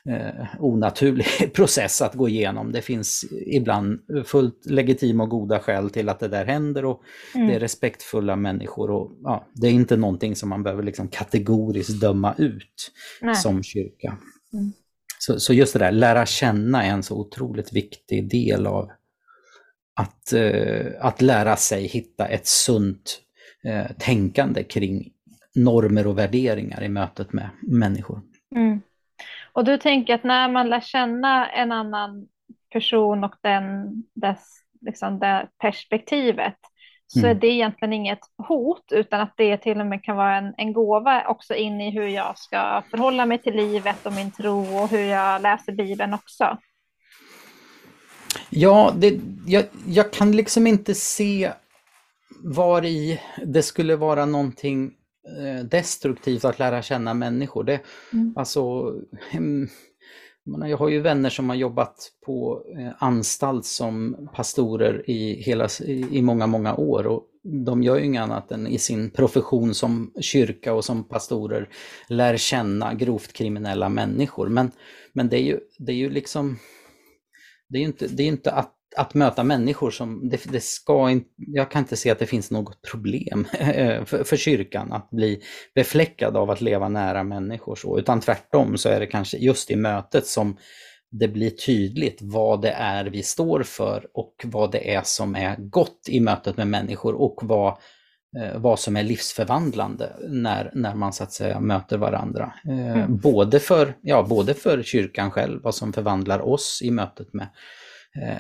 eh, onaturlig process att gå igenom. Det finns ibland fullt legitima och goda skäl till att det där händer och mm. det är respektfulla människor. Och, ja, det är inte någonting som man behöver liksom kategoriskt döma ut Nej. som kyrka. Mm. Så, så just det där, lära känna är en så otroligt viktig del av att, eh, att lära sig hitta ett sunt eh, tänkande kring normer och värderingar i mötet med människor. Mm. Och du tänker att när man lär känna en annan person och den, dess, liksom det perspektivet så mm. är det egentligen inget hot utan att det till och med kan vara en, en gåva också in i hur jag ska förhålla mig till livet och min tro och hur jag läser Bibeln också. Ja, det, jag, jag kan liksom inte se var i det skulle vara någonting destruktivt att lära känna människor. Det, mm. alltså, jag har ju vänner som har jobbat på eh, anstalt som pastorer i, hela, i många, många år och de gör ju inget annat än i sin profession som kyrka och som pastorer lär känna grovt kriminella människor. Men, men det, är ju, det är ju liksom, det är inte, det är inte att att möta människor som, det, det, ska inte, jag kan inte se att det finns något problem för, för kyrkan att bli befläckad av att leva nära människor så, utan tvärtom så är det kanske just i mötet som det blir tydligt vad det är vi står för och vad det är som är gott i mötet med människor och vad, eh, vad som är livsförvandlande när, när man så att säga möter varandra. Eh, mm. Både, för, ja, både för kyrkan själv, vad som förvandlar oss i mötet med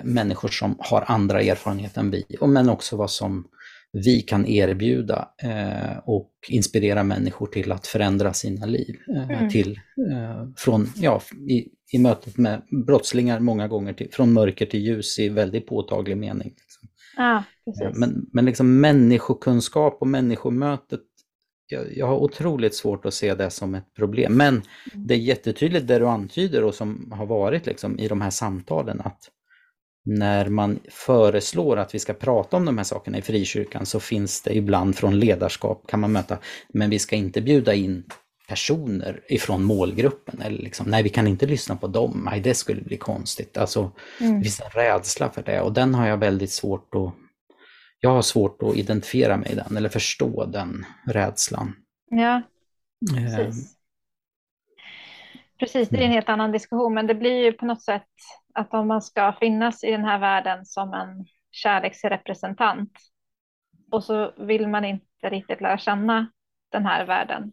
människor som har andra erfarenheter än vi, men också vad som vi kan erbjuda eh, och inspirera människor till att förändra sina liv. Eh, mm. till, från, ja, i, i mötet med brottslingar många gånger till, från mörker till ljus i väldigt påtaglig mening. Ah, men men liksom människokunskap och människomötet jag, jag, har otroligt svårt att se det som ett problem. Men mm. det är jättetydligt det du antyder och som har varit liksom i de här samtalen att när man föreslår att vi ska prata om de här sakerna i frikyrkan så finns det ibland från ledarskap kan man möta, men vi ska inte bjuda in personer ifrån målgruppen. Eller liksom, nej, vi kan inte lyssna på dem, nej det skulle bli konstigt. Alltså, mm. Det finns en rädsla för det och den har jag väldigt svårt att jag har svårt att identifiera mig i den eller förstå den rädslan. Ja, eh, precis. Precis, det är en helt annan diskussion, men det blir ju på något sätt att om man ska finnas i den här världen som en kärleksrepresentant och så vill man inte riktigt lära känna den här världen.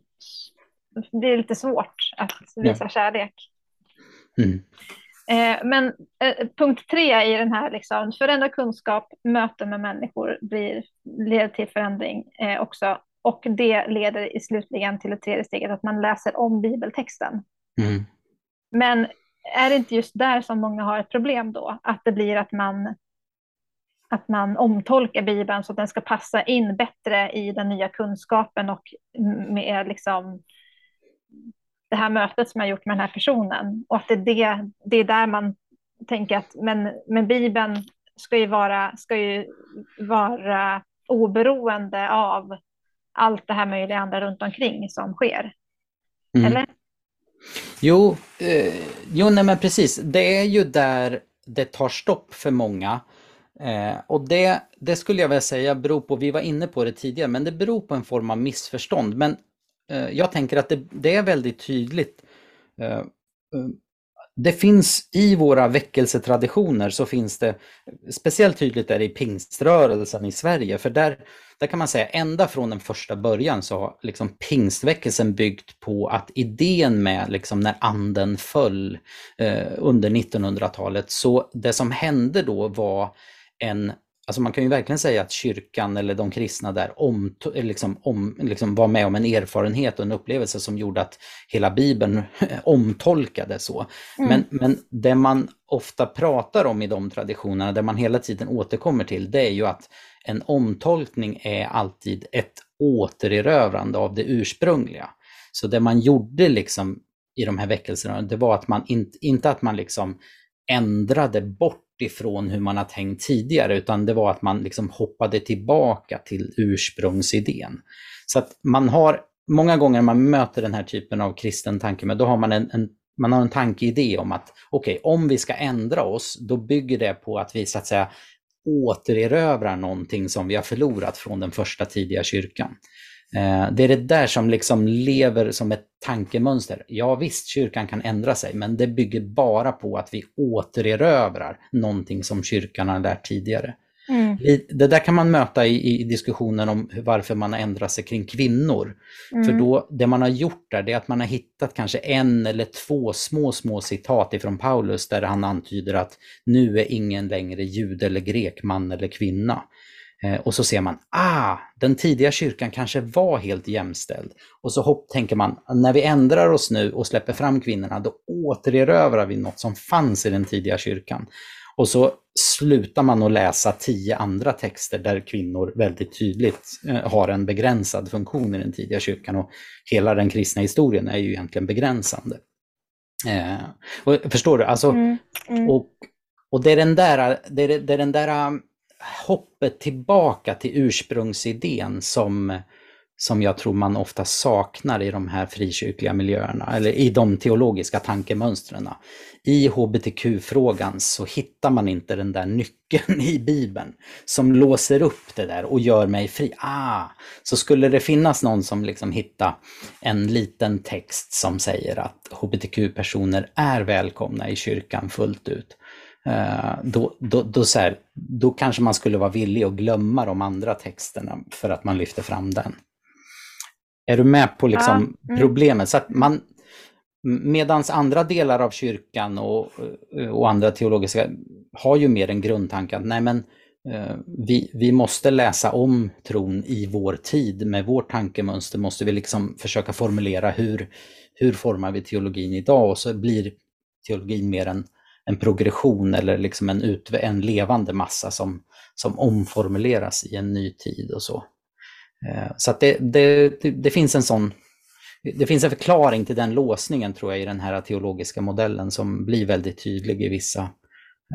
Det blir lite svårt att visa ja. kärlek. Mm. Eh, men eh, punkt tre i den här, liksom, förändra kunskap, möte med människor blir, leder till förändring eh, också. Och det leder i slutligen till det tredje steget, att man läser om bibeltexten. Mm. Men är det inte just där som många har ett problem då? Att det blir att man, att man omtolkar Bibeln så att den ska passa in bättre i den nya kunskapen och med liksom det här mötet som jag gjort med den här personen. Och att det är, det, det är där man tänker att men, men Bibeln ska ju, vara, ska ju vara oberoende av allt det här möjliga andra runt omkring som sker. Mm. Eller? Jo, eh, jo nej men precis. Det är ju där det tar stopp för många. Eh, och det, det skulle jag vilja säga beror på, vi var inne på det tidigare, men det beror på en form av missförstånd. Men eh, jag tänker att det, det, är väldigt tydligt. Eh, eh, det finns i våra väckelsetraditioner så finns det, speciellt tydligt är det i pingströrelsen i Sverige, för där, där kan man säga ända från den första början så har liksom pingstväckelsen byggt på att idén med liksom när anden föll eh, under 1900-talet, så det som hände då var en Alltså man kan ju verkligen säga att kyrkan eller de kristna där om, liksom, om, liksom var med om en erfarenhet och en upplevelse som gjorde att hela Bibeln omtolkades så. Mm. Men, men det man ofta pratar om i de traditionerna, där man hela tiden återkommer till, det är ju att en omtolkning är alltid ett återerövrande av det ursprungliga. Så det man gjorde liksom i de här väckelserna, det var att man inte, inte att man liksom ändrade bort ifrån hur man har tänkt tidigare, utan det var att man liksom hoppade tillbaka till ursprungsidén. Så att man har, många gånger när man möter den här typen av kristen tanke, men då har man en, en man har en tankeidé om att okej, okay, om vi ska ändra oss, då bygger det på att vi så att säga återerövrar någonting som vi har förlorat från den första tidiga kyrkan. Eh, det är det där som liksom lever som ett tankemönster. Ja visst, kyrkan kan ändra sig, men det bygger bara på att vi återerövrar någonting som kyrkan har lärt tidigare. Mm. Det där kan man möta i, i, diskussionen om varför man har ändrat sig kring kvinnor. Mm. För då, det man har gjort där, det är att man har hittat kanske en eller två små, små citat ifrån Paulus där han antyder att nu är ingen längre jud eller grek, man eller kvinna. Eh, och så ser man, ah, den tidiga kyrkan kanske var helt jämställd. Och så hopp, tänker man, när vi ändrar oss nu och släpper fram kvinnorna, då återerövrar vi något som fanns i den tidiga kyrkan. Och så slutar man att läsa tio andra texter där kvinnor väldigt tydligt eh, har en begränsad funktion i den tidiga kyrkan. Och hela den kristna historien är ju egentligen begränsande. Eh, och, förstår du? Alltså, mm, mm. Och, och det är den där, det är, det är den där hoppet tillbaka till ursprungsidén som, som jag tror man ofta saknar i de här frikyrkliga miljöerna, eller i de teologiska tankemönstren. I hbtq-frågan så hittar man inte den där nyckeln i Bibeln som låser upp det där och gör mig fri. Ah, så skulle det finnas någon som liksom hittar en liten text som säger att hbtq-personer är välkomna i kyrkan fullt ut, då, då, då, så här, då kanske man skulle vara villig att glömma de andra texterna för att man lyfter fram den. Är du med på liksom ja, mm. problemet? Så att man, medans andra delar av kyrkan och, och andra teologiska har ju mer en grundtanke att nej men eh, vi, vi måste läsa om tron i vår tid. Med vårt tankemönster måste vi liksom försöka formulera hur, hur formar vi teologin idag och så blir teologin mer en en progression eller liksom en, ut, en levande massa som, som omformuleras i en ny tid och så. Eh, så att det, det, det, finns en sån det finns en förklaring till den låsningen tror jag i den här teologiska modellen som blir väldigt tydlig i vissa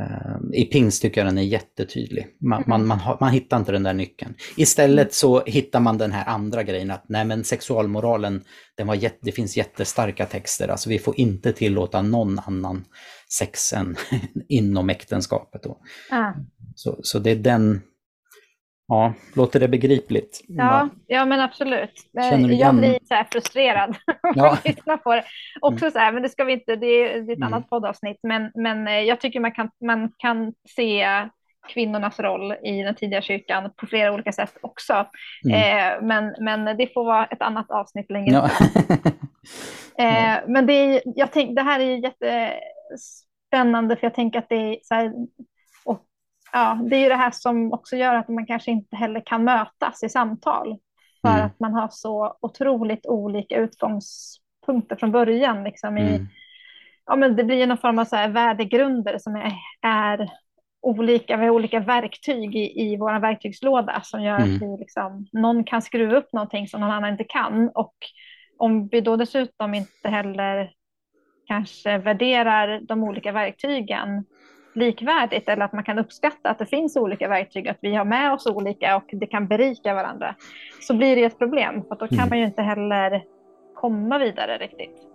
eh, i pingst tycker jag den är jättetydlig. Man, man, man, man, hittar inte den där nyckeln. Istället så hittar man den här andra grejen att nej men sexualmoralen, den var jätte, det finns jättestarka texter, alltså vi får inte tillåta någon annan sexen inom äktenskapet. Då. Ah. Så, så det är den, ja, låter det begripligt? Ja, ja men absolut. Jag blir så här frustrerad ja. lyssnar på det. Också så här, men det ska vi inte, det är, ett mm. annat poddavsnitt, men, men eh, jag tycker man kan, man kan se kvinnornas roll i den tidiga kyrkan på flera olika sätt också. Mm. Eh, men, men det får vara ett annat avsnitt längre ja. eh, Men det, är, jag tänk, det här är jätte spännande för jag tänker att det är så här, ja, det är ju det här som också gör att man kanske inte heller kan mötas i samtal för mm. att man har så otroligt olika utgångspunkter från början. Liksom, i, mm. ja, men det blir någon form av så här värdegrunder som är, är olika, vi har olika verktyg i, i vår verktygslåda som gör mm. att vi liksom, någon kan skruva upp någonting som någon annan inte kan. Och om vi då dessutom inte heller kanske värderar de olika verktygen likvärdigt eller att man kan uppskatta att det finns olika verktyg, att vi har med oss olika och det kan berika varandra, så blir det ett problem. För då kan mm. man ju inte heller komma vidare riktigt.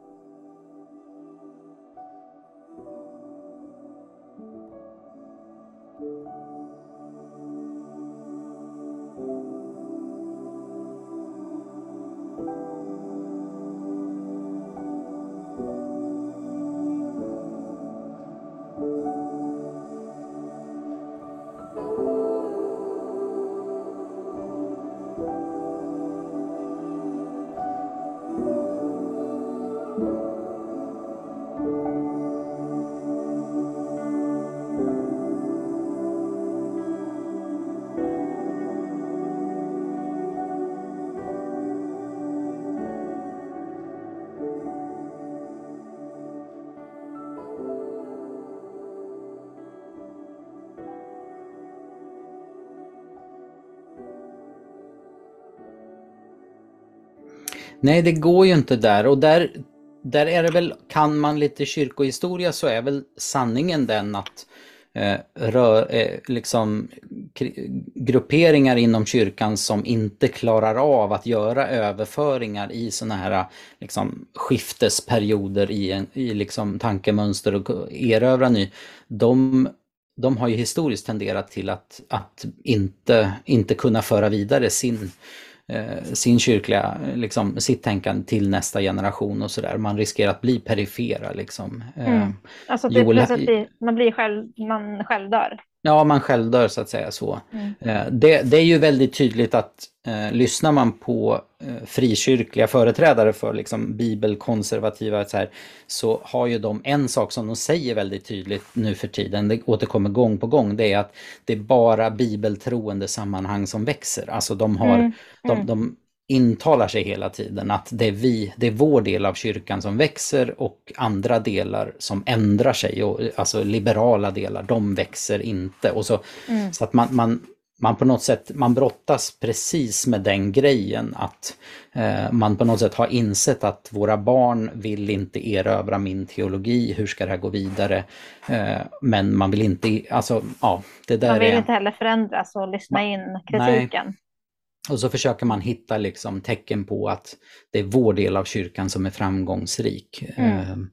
Nej, det går ju inte där. Och där, där är det väl, kan man lite kyrkohistoria så är väl sanningen den att eh, rör, eh, liksom, grupperingar inom kyrkan som inte klarar av att göra överföringar i sådana här liksom, skiftesperioder i, en, i liksom, tankemönster och erövra ny, de, de har ju historiskt tenderat till att, att inte, inte kunna föra vidare sin Eh, sin kyrkliga, liksom, sitt tänkande till nästa generation och sådär. Man riskerar att bli perifera liksom. Eh, mm. Alltså det, Joel, blir, man blir själv, man själv dör. Ja, man självdör så att säga så. Mm. Eh, det, det, är ju väldigt tydligt att eh, lyssnar man på eh, frikyrkliga företrädare för liksom, bibelkonservativa så, här, så har ju de en sak som de säger väldigt tydligt nu för tiden, det återkommer gång på gång, det är att det är bara bibeltroende sammanhang som växer. Alltså de har, mm. Mm. De, de intalar sig hela tiden att det är vi, det är vår del av kyrkan som växer och andra delar som ändrar sig, och, alltså liberala delar, de växer inte. Och så, mm. så att man, man, man på något sätt, man brottas precis med den grejen att eh, man på något sätt har insett att våra barn vill inte erövra min teologi, hur ska det här gå vidare? Eh, men man vill inte, alltså ja, det där Man vill är... inte heller förändras och lyssna in kritiken. Nej. Och så försöker man hitta liksom tecken på att det är vår del av kyrkan som är framgångsrik. Mm. Ehm,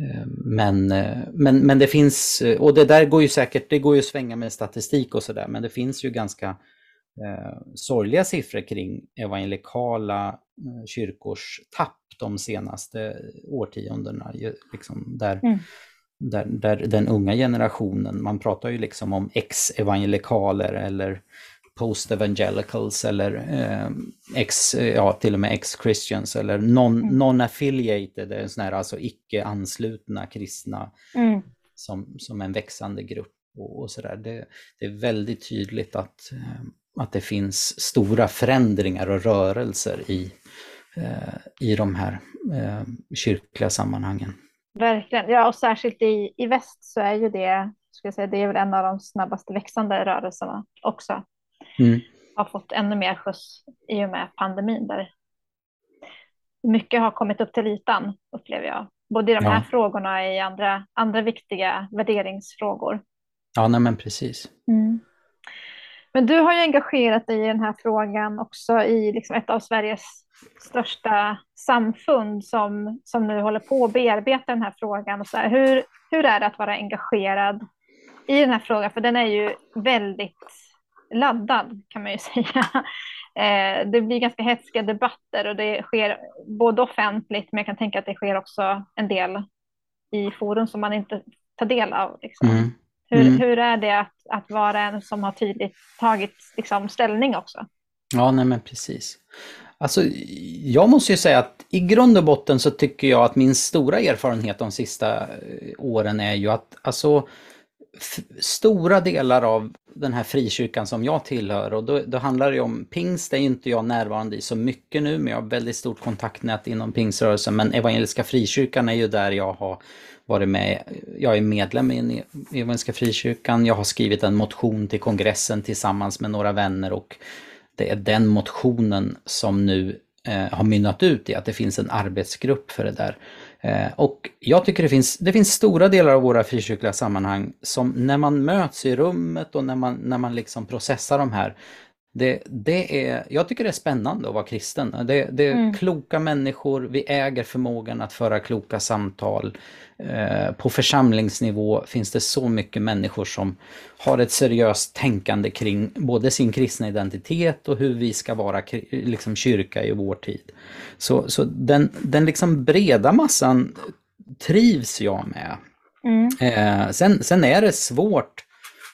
ehm, men, eh, men, men det finns, och det där går ju säkert, det går ju att svänga med statistik och sådär, men det finns ju ganska eh, sorgliga siffror kring evangelikala eh, kyrkors tapp de senaste årtiondena. Liksom där, mm. där, där den unga generationen, man pratar ju liksom om ex-evangelikaler eller post-evangelicals eller eh, ex, ja, till och med ex-christians eller non-affiliated, mm. non sån alltså icke-anslutna kristna mm. som, som en växande grupp och, och sådär. Det, det, är väldigt tydligt att, eh, att det finns stora förändringar och rörelser i, eh, i de här eh, kyrkliga sammanhangen. Verkligen, ja och särskilt i, i väst så är ju det, ska jag säga, det är väl en av de snabbast växande rörelserna också mm. har fått ännu mer skjuts i och med pandemin där mycket har kommit upp till ytan upplever jag. Både i de här ja. frågorna och i andra, andra viktiga värderingsfrågor. Ja, nej men precis. Mm. Men du har ju engagerat dig i den här frågan också i liksom ett av Sveriges största samfund som, som nu håller på att bearbeta den här frågan. Och så här, hur, hur är det att vara engagerad i den här frågan? För den är ju väldigt laddad kan man ju säga. Eh, det blir ganska hätska debatter och det sker både offentligt men jag kan tänka att det sker också en del i forum som man inte tar del av. Liksom. Mm. Hur, mm. hur är det att, att vara en som har tydligt tagit liksom, ställning också? Ja, nej men precis. Alltså, jag måste ju säga att i grund och botten så tycker jag att min stora erfarenhet de sista eh, åren är ju att alltså, stora delar av den här frikyrkan som jag tillhör. Och då, då handlar det om pingst, det är inte jag närvarande i så mycket nu, men jag har väldigt stort kontaktnät inom pingströrelsen. Men Evangeliska frikyrkan är ju där jag har varit med, jag är medlem i e, Evangeliska frikyrkan, jag har skrivit en motion till kongressen tillsammans med några vänner. Och det är den motionen som nu eh, har mynnat ut i att det finns en arbetsgrupp för det där. Eh, och jag tycker det finns, det finns stora delar av våra frikyrkliga sammanhang som när man möts i rummet och när man, när man liksom processar de här, det, det är, jag tycker det är spännande att vara kristen. Det, det är mm. kloka människor, vi äger förmågan att föra kloka samtal. Eh, på församlingsnivå finns det så mycket människor som har ett seriöst tänkande kring både sin kristna identitet och hur vi ska vara liksom, kyrka i vår tid. Så, så den, den liksom breda massan trivs jag med. Mm. Eh, sen, sen är det svårt,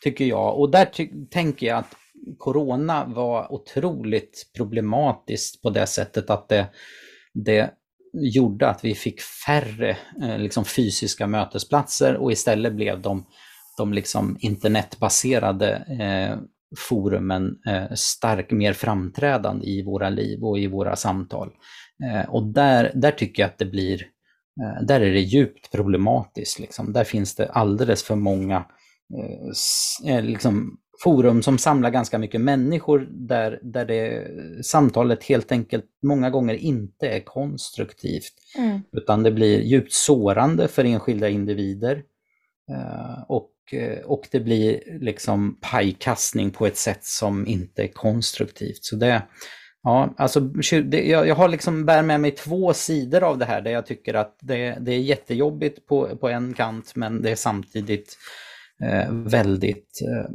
tycker jag, och där tänker jag att corona var otroligt problematiskt på det sättet att det, det gjorde att vi fick färre eh, liksom fysiska mötesplatser och istället blev de, de liksom internetbaserade eh, forumen eh, stark, mer framträdande i våra liv och i våra samtal. Eh, och där, där tycker jag att det blir, eh, där är det djupt problematiskt. Liksom. Där finns det alldeles för många eh, eh liksom forum som samlar ganska mycket människor där, där det, samtalet helt enkelt många gånger inte är konstruktivt. Mm. Utan det blir djupt sårande för enskilda individer. Uh, och, och det blir liksom pajkastning på ett sätt som inte är konstruktivt. Så det, Ja, alltså det, jag, jag har liksom bär med mig två sidor av det här där jag tycker att det, det är jättejobbigt på, på en kant men det är samtidigt eh, väldigt, eh, eh,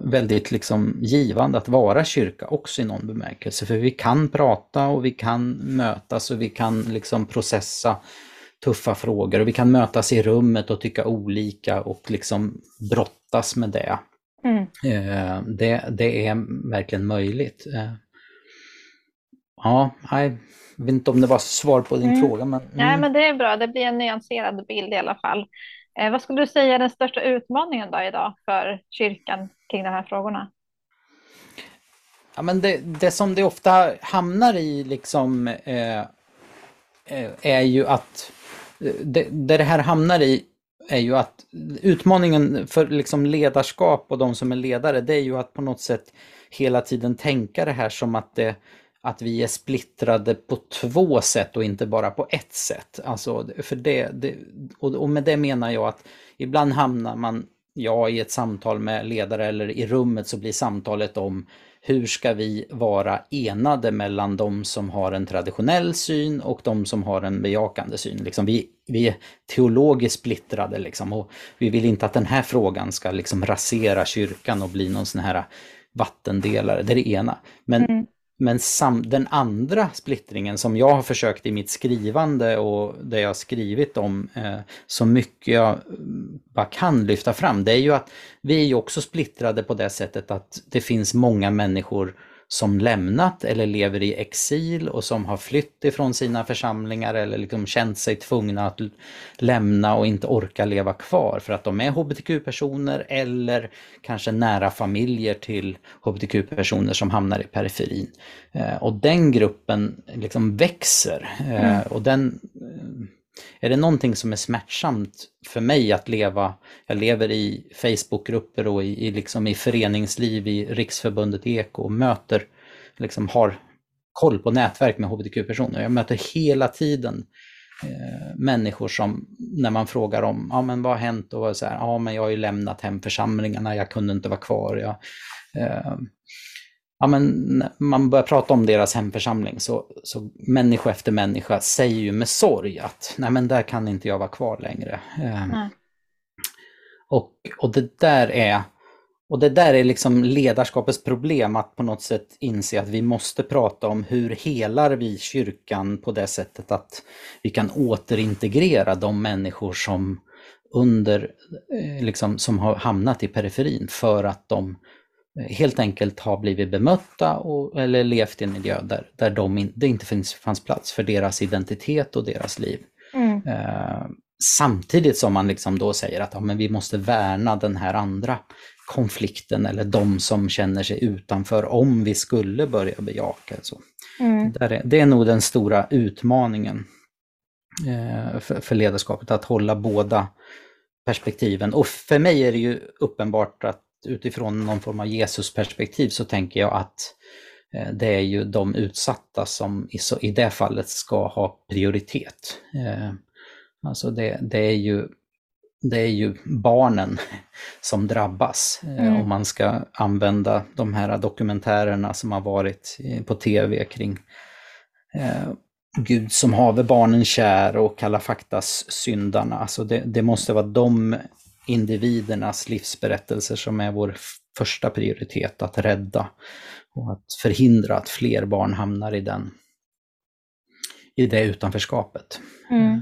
väldigt liksom givande att vara kyrka också i någon bemärkelse. För vi kan prata och vi kan mötas och vi kan liksom processa tuffa frågor och vi kan mötas i rummet och tycka olika och liksom brottas med det. Mm. Eh, det, det är verkligen möjligt. Eh, Ja, jag vet inte om det var svar på din mm. fråga. Men, mm. Nej, men det är bra. Det blir en nyanserad bild i alla fall. Eh, vad skulle du säga är den största utmaningen då idag för kyrkan kring de här frågorna? Ja, men det, det som det ofta hamnar i liksom eh, eh är ju att eh, det, det, det här hamnar i är ju att utmaningen för liksom ledarskap och de som är ledare, det är ju att på något sätt hela tiden tänka det här som att det att vi är splittrade på två sätt och inte bara på ett sätt. Alltså, för det, det och, med det menar jag att ibland hamnar man, ja, i ett samtal med ledare eller i rummet så blir samtalet om hur ska vi vara enade mellan de som har en traditionell syn och de som har en bejakande syn. Liksom vi, vi är teologiskt splittrade liksom, och vi vill inte att den här frågan ska liksom rasera kyrkan och bli någon sån här vattendelare, det är det ena. Men mm. Men sam, den andra splittringen som jag har försökt i mitt skrivande och det jag skrivit om eh, så mycket jag mm, bara kan lyfta fram, det är ju att vi är ju också splittrade på det sättet att det finns många människor som lämnat eller lever i exil och som har flytt ifrån sina församlingar eller liksom känt sig tvungna att lämna och inte orka leva kvar för att de är hbtq-personer eller kanske nära familjer till hbtq-personer som hamnar i periferin. Eh, och den gruppen liksom växer eh, mm. och den är det någonting som är smärtsamt för mig att leva, jag lever i Facebookgrupper och i, i, liksom i föreningsliv i Riksförbundet Eko och möter, liksom har koll på nätverk med hbtq-personer. Jag möter hela tiden eh, människor som, när man frågar om, ja men vad har hänt? Och så här, ja men jag har ju lämnat hemförsamlingarna, jag kunde inte vara kvar. Jag, eh, ja, men man börjar prata om deras hemförsamling så, så människa efter människa säger ju med sorg att nej men där kan inte jag vara kvar längre. Mm. Och, och det där är och det där är liksom ledarskapets problem, att på något sätt inse att vi måste prata om hur helar vi kyrkan på det sättet att vi kan återintegrera de människor som under, eh, liksom, som har hamnat i periferin för att de helt enkelt har blivit bemötta och, eller levt i en miljö där, där de in, det inte finns, fanns plats för deras identitet och deras liv. Mm. Eh, samtidigt som man liksom då säger att ja, men vi måste värna den här andra konflikten eller de som känner sig utanför om vi skulle börja bejaka. Så. Mm. Det, är, det är nog den stora utmaningen eh, för, för ledarskapet, att hålla båda perspektiven. Och för mig är det ju uppenbart att utifrån någon form av Jesusperspektiv så tänker jag att eh, det är ju de utsatta som i, det fallet ska ha prioritet. Eh, alltså det, det, är ju, det är ju barnen som drabbas eh, mm. om man ska använda de här dokumentärerna som har varit på tv kring Gud som haver barnen kär och Kalla faktas syndarna. Alltså det, det måste vara de individernas livsberättelser som är vår första prioritet att rädda och att förhindra att fler barn hamnar i, den, i det utanförskapet. Mm. Eh,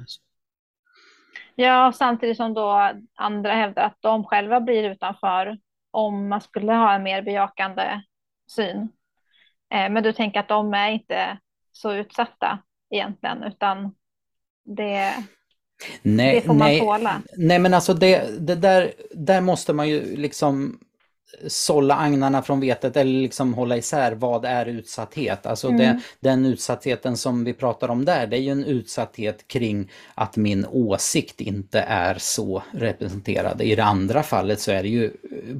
ja, samtidigt som då andra hävdar att de själva blir utanför om man skulle ha en mer bejakande syn. Eh, men du tänker att de är inte så utsatta egentligen, utan det, Nej, det får man nej, tåla. Nej men alltså det, det där, där måste man ju liksom sålla agnarna från vetet eller liksom hålla isär vad är utsatthet. Alltså mm. det, den utsattheten som vi pratar om där, det är ju en utsatthet kring att min åsikt inte är så representerad. I det andra fallet så är det ju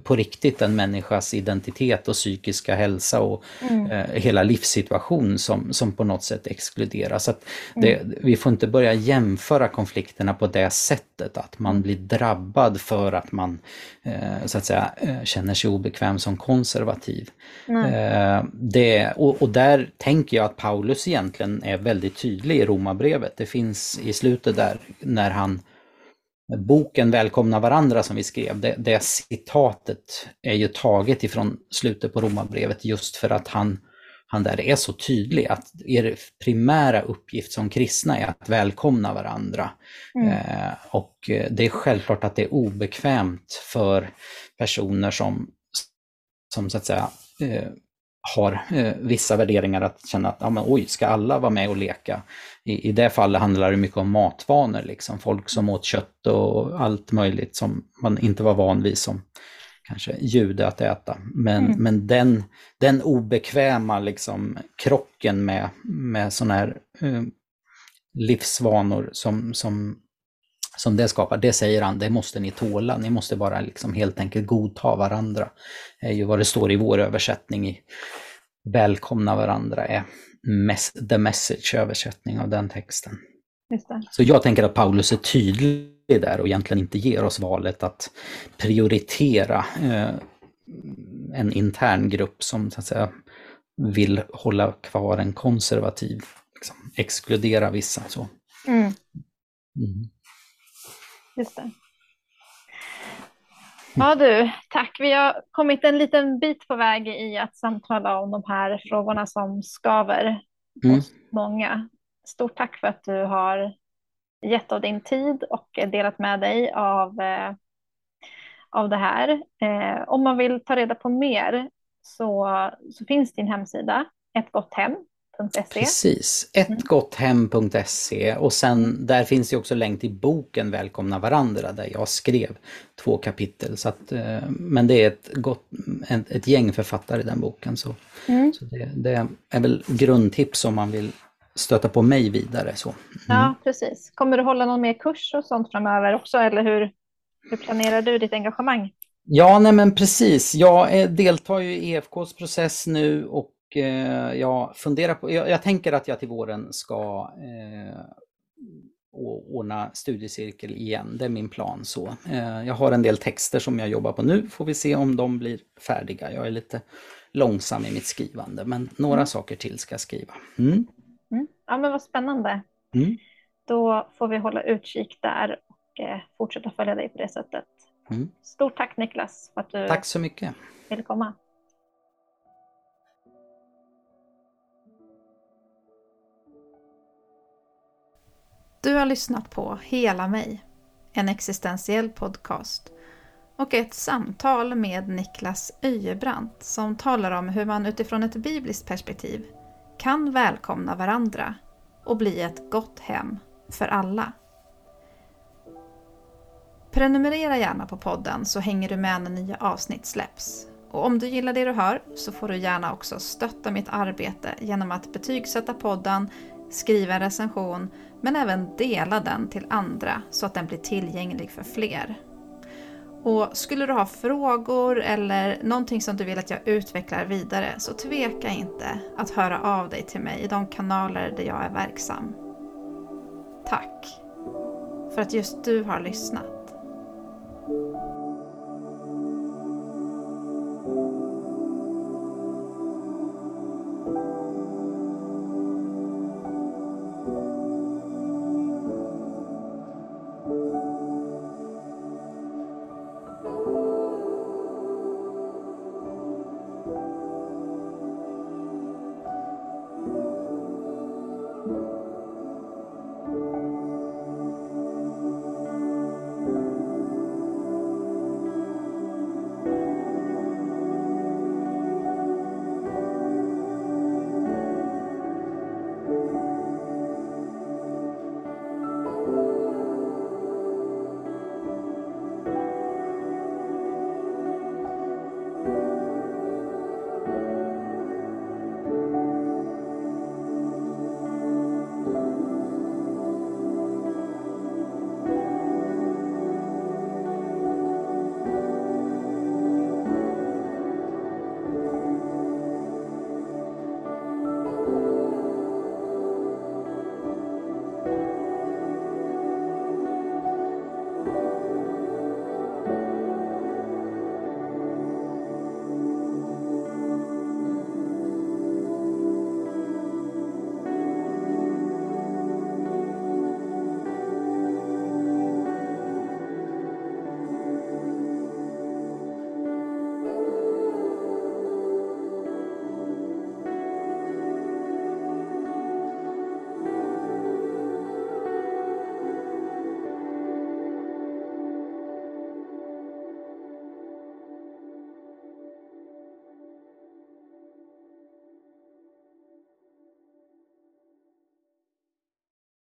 på riktigt en människas identitet och psykiska hälsa och mm. eh, hela livssituation som, som på något sätt exkluderas. Så det, mm. Vi får inte börja jämföra konflikterna på det sättet, att man blir drabbad för att man eh, så att säga eh, känner sig obekväm som konservativ. Eh, det, och, och, där tänker jag att Paulus egentligen är väldigt tydlig i Romarbrevet. Det finns i slutet där när han Boken Välkomna varandra som vi skrev, det, det citatet är ju taget ifrån slutet på Romarbrevet just för att han, han där är så tydlig att er primära uppgift som kristna är att välkomna varandra. Mm. Eh, och det är självklart att det är obekvämt för personer som, som så att säga eh, har eh, vissa värderingar att känna att, ja men oj, ska alla vara med och leka? I, i det fallet handlar det mycket om matvanor, liksom. folk som åt kött och allt möjligt som man inte var van vid som kanske jude att äta. Men, mm. men den, den obekväma liksom, krocken med, med sådana här eh, livsvanor som, som som det skapar, det säger han, det måste ni tåla. Ni måste bara liksom helt enkelt godta varandra. Det är ju vad det står i vår översättning i Välkomna varandra är mes the message översättning av den texten. Så jag tänker att Paulus är tydlig där och egentligen inte ger oss valet att prioritera eh, en intern grupp som så att säga vill hålla kvar en konservativ, liksom, exkludera vissa. Så. Mm. Mm. Just det. Ja du, tack. Vi har kommit en liten bit på väg i att samtala om de här frågorna som skaver mm. hos många. Stort tack för att du har gett av din tid och delat med dig av, eh, av det här. Eh, om man vill ta reda på mer så, så finns din hemsida, Ett gott hem, Precis, ettgotthem.se och sen där finns det också länk till boken Välkomna varandra där jag skrev två kapitel. Så att, eh, men det är ett, gott, ett, ett gäng författare i den boken. Så, mm. så det, det, är väl grundtips om man vill stöta på mig vidare. Så. Mm. Ja, precis. Kommer du hålla någon mer kurs och sånt framöver också eller hur, hur planerar du ditt engagemang? Ja, nej men precis. Jag deltar ju i EFKs process nu och eh, jag funderar på, jag, jag, tänker att jag till våren ska eh, ordna studiecirkel igen. Det är min plan så. Eh, jag har en del texter som jag jobbar på nu, får vi se om de blir färdiga. Jag är lite långsam i mitt skrivande, men några mm. saker till ska jag skriva. Mm. Mm. Ja, men vad spännande. Mm. Då får vi hålla utkik där och eh, fortsätta följa dig på det sättet. Mm. Stort tack Niklas för att du tack så mycket. ville komma. Du har lyssnat på Hela mig, en existentiell podcast och ett samtal med Niklas Öjebrant som talar om hur man utifrån ett bibliskt perspektiv kan välkomna varandra och bli ett gott hem för alla. Prenumerera gärna på podden så hänger du med när nya avsnitt släpps. Och om du gillar det du hör så får du gärna också stötta mitt arbete genom att betygsätta podden, skriva en recension men även dela den till andra så att den blir tillgänglig för fler. Och skulle du ha frågor eller någonting som du vill att jag utvecklar vidare så tveka inte att höra av dig till mig i de kanaler där jag är verksam. Tack för att just du har lyssnat.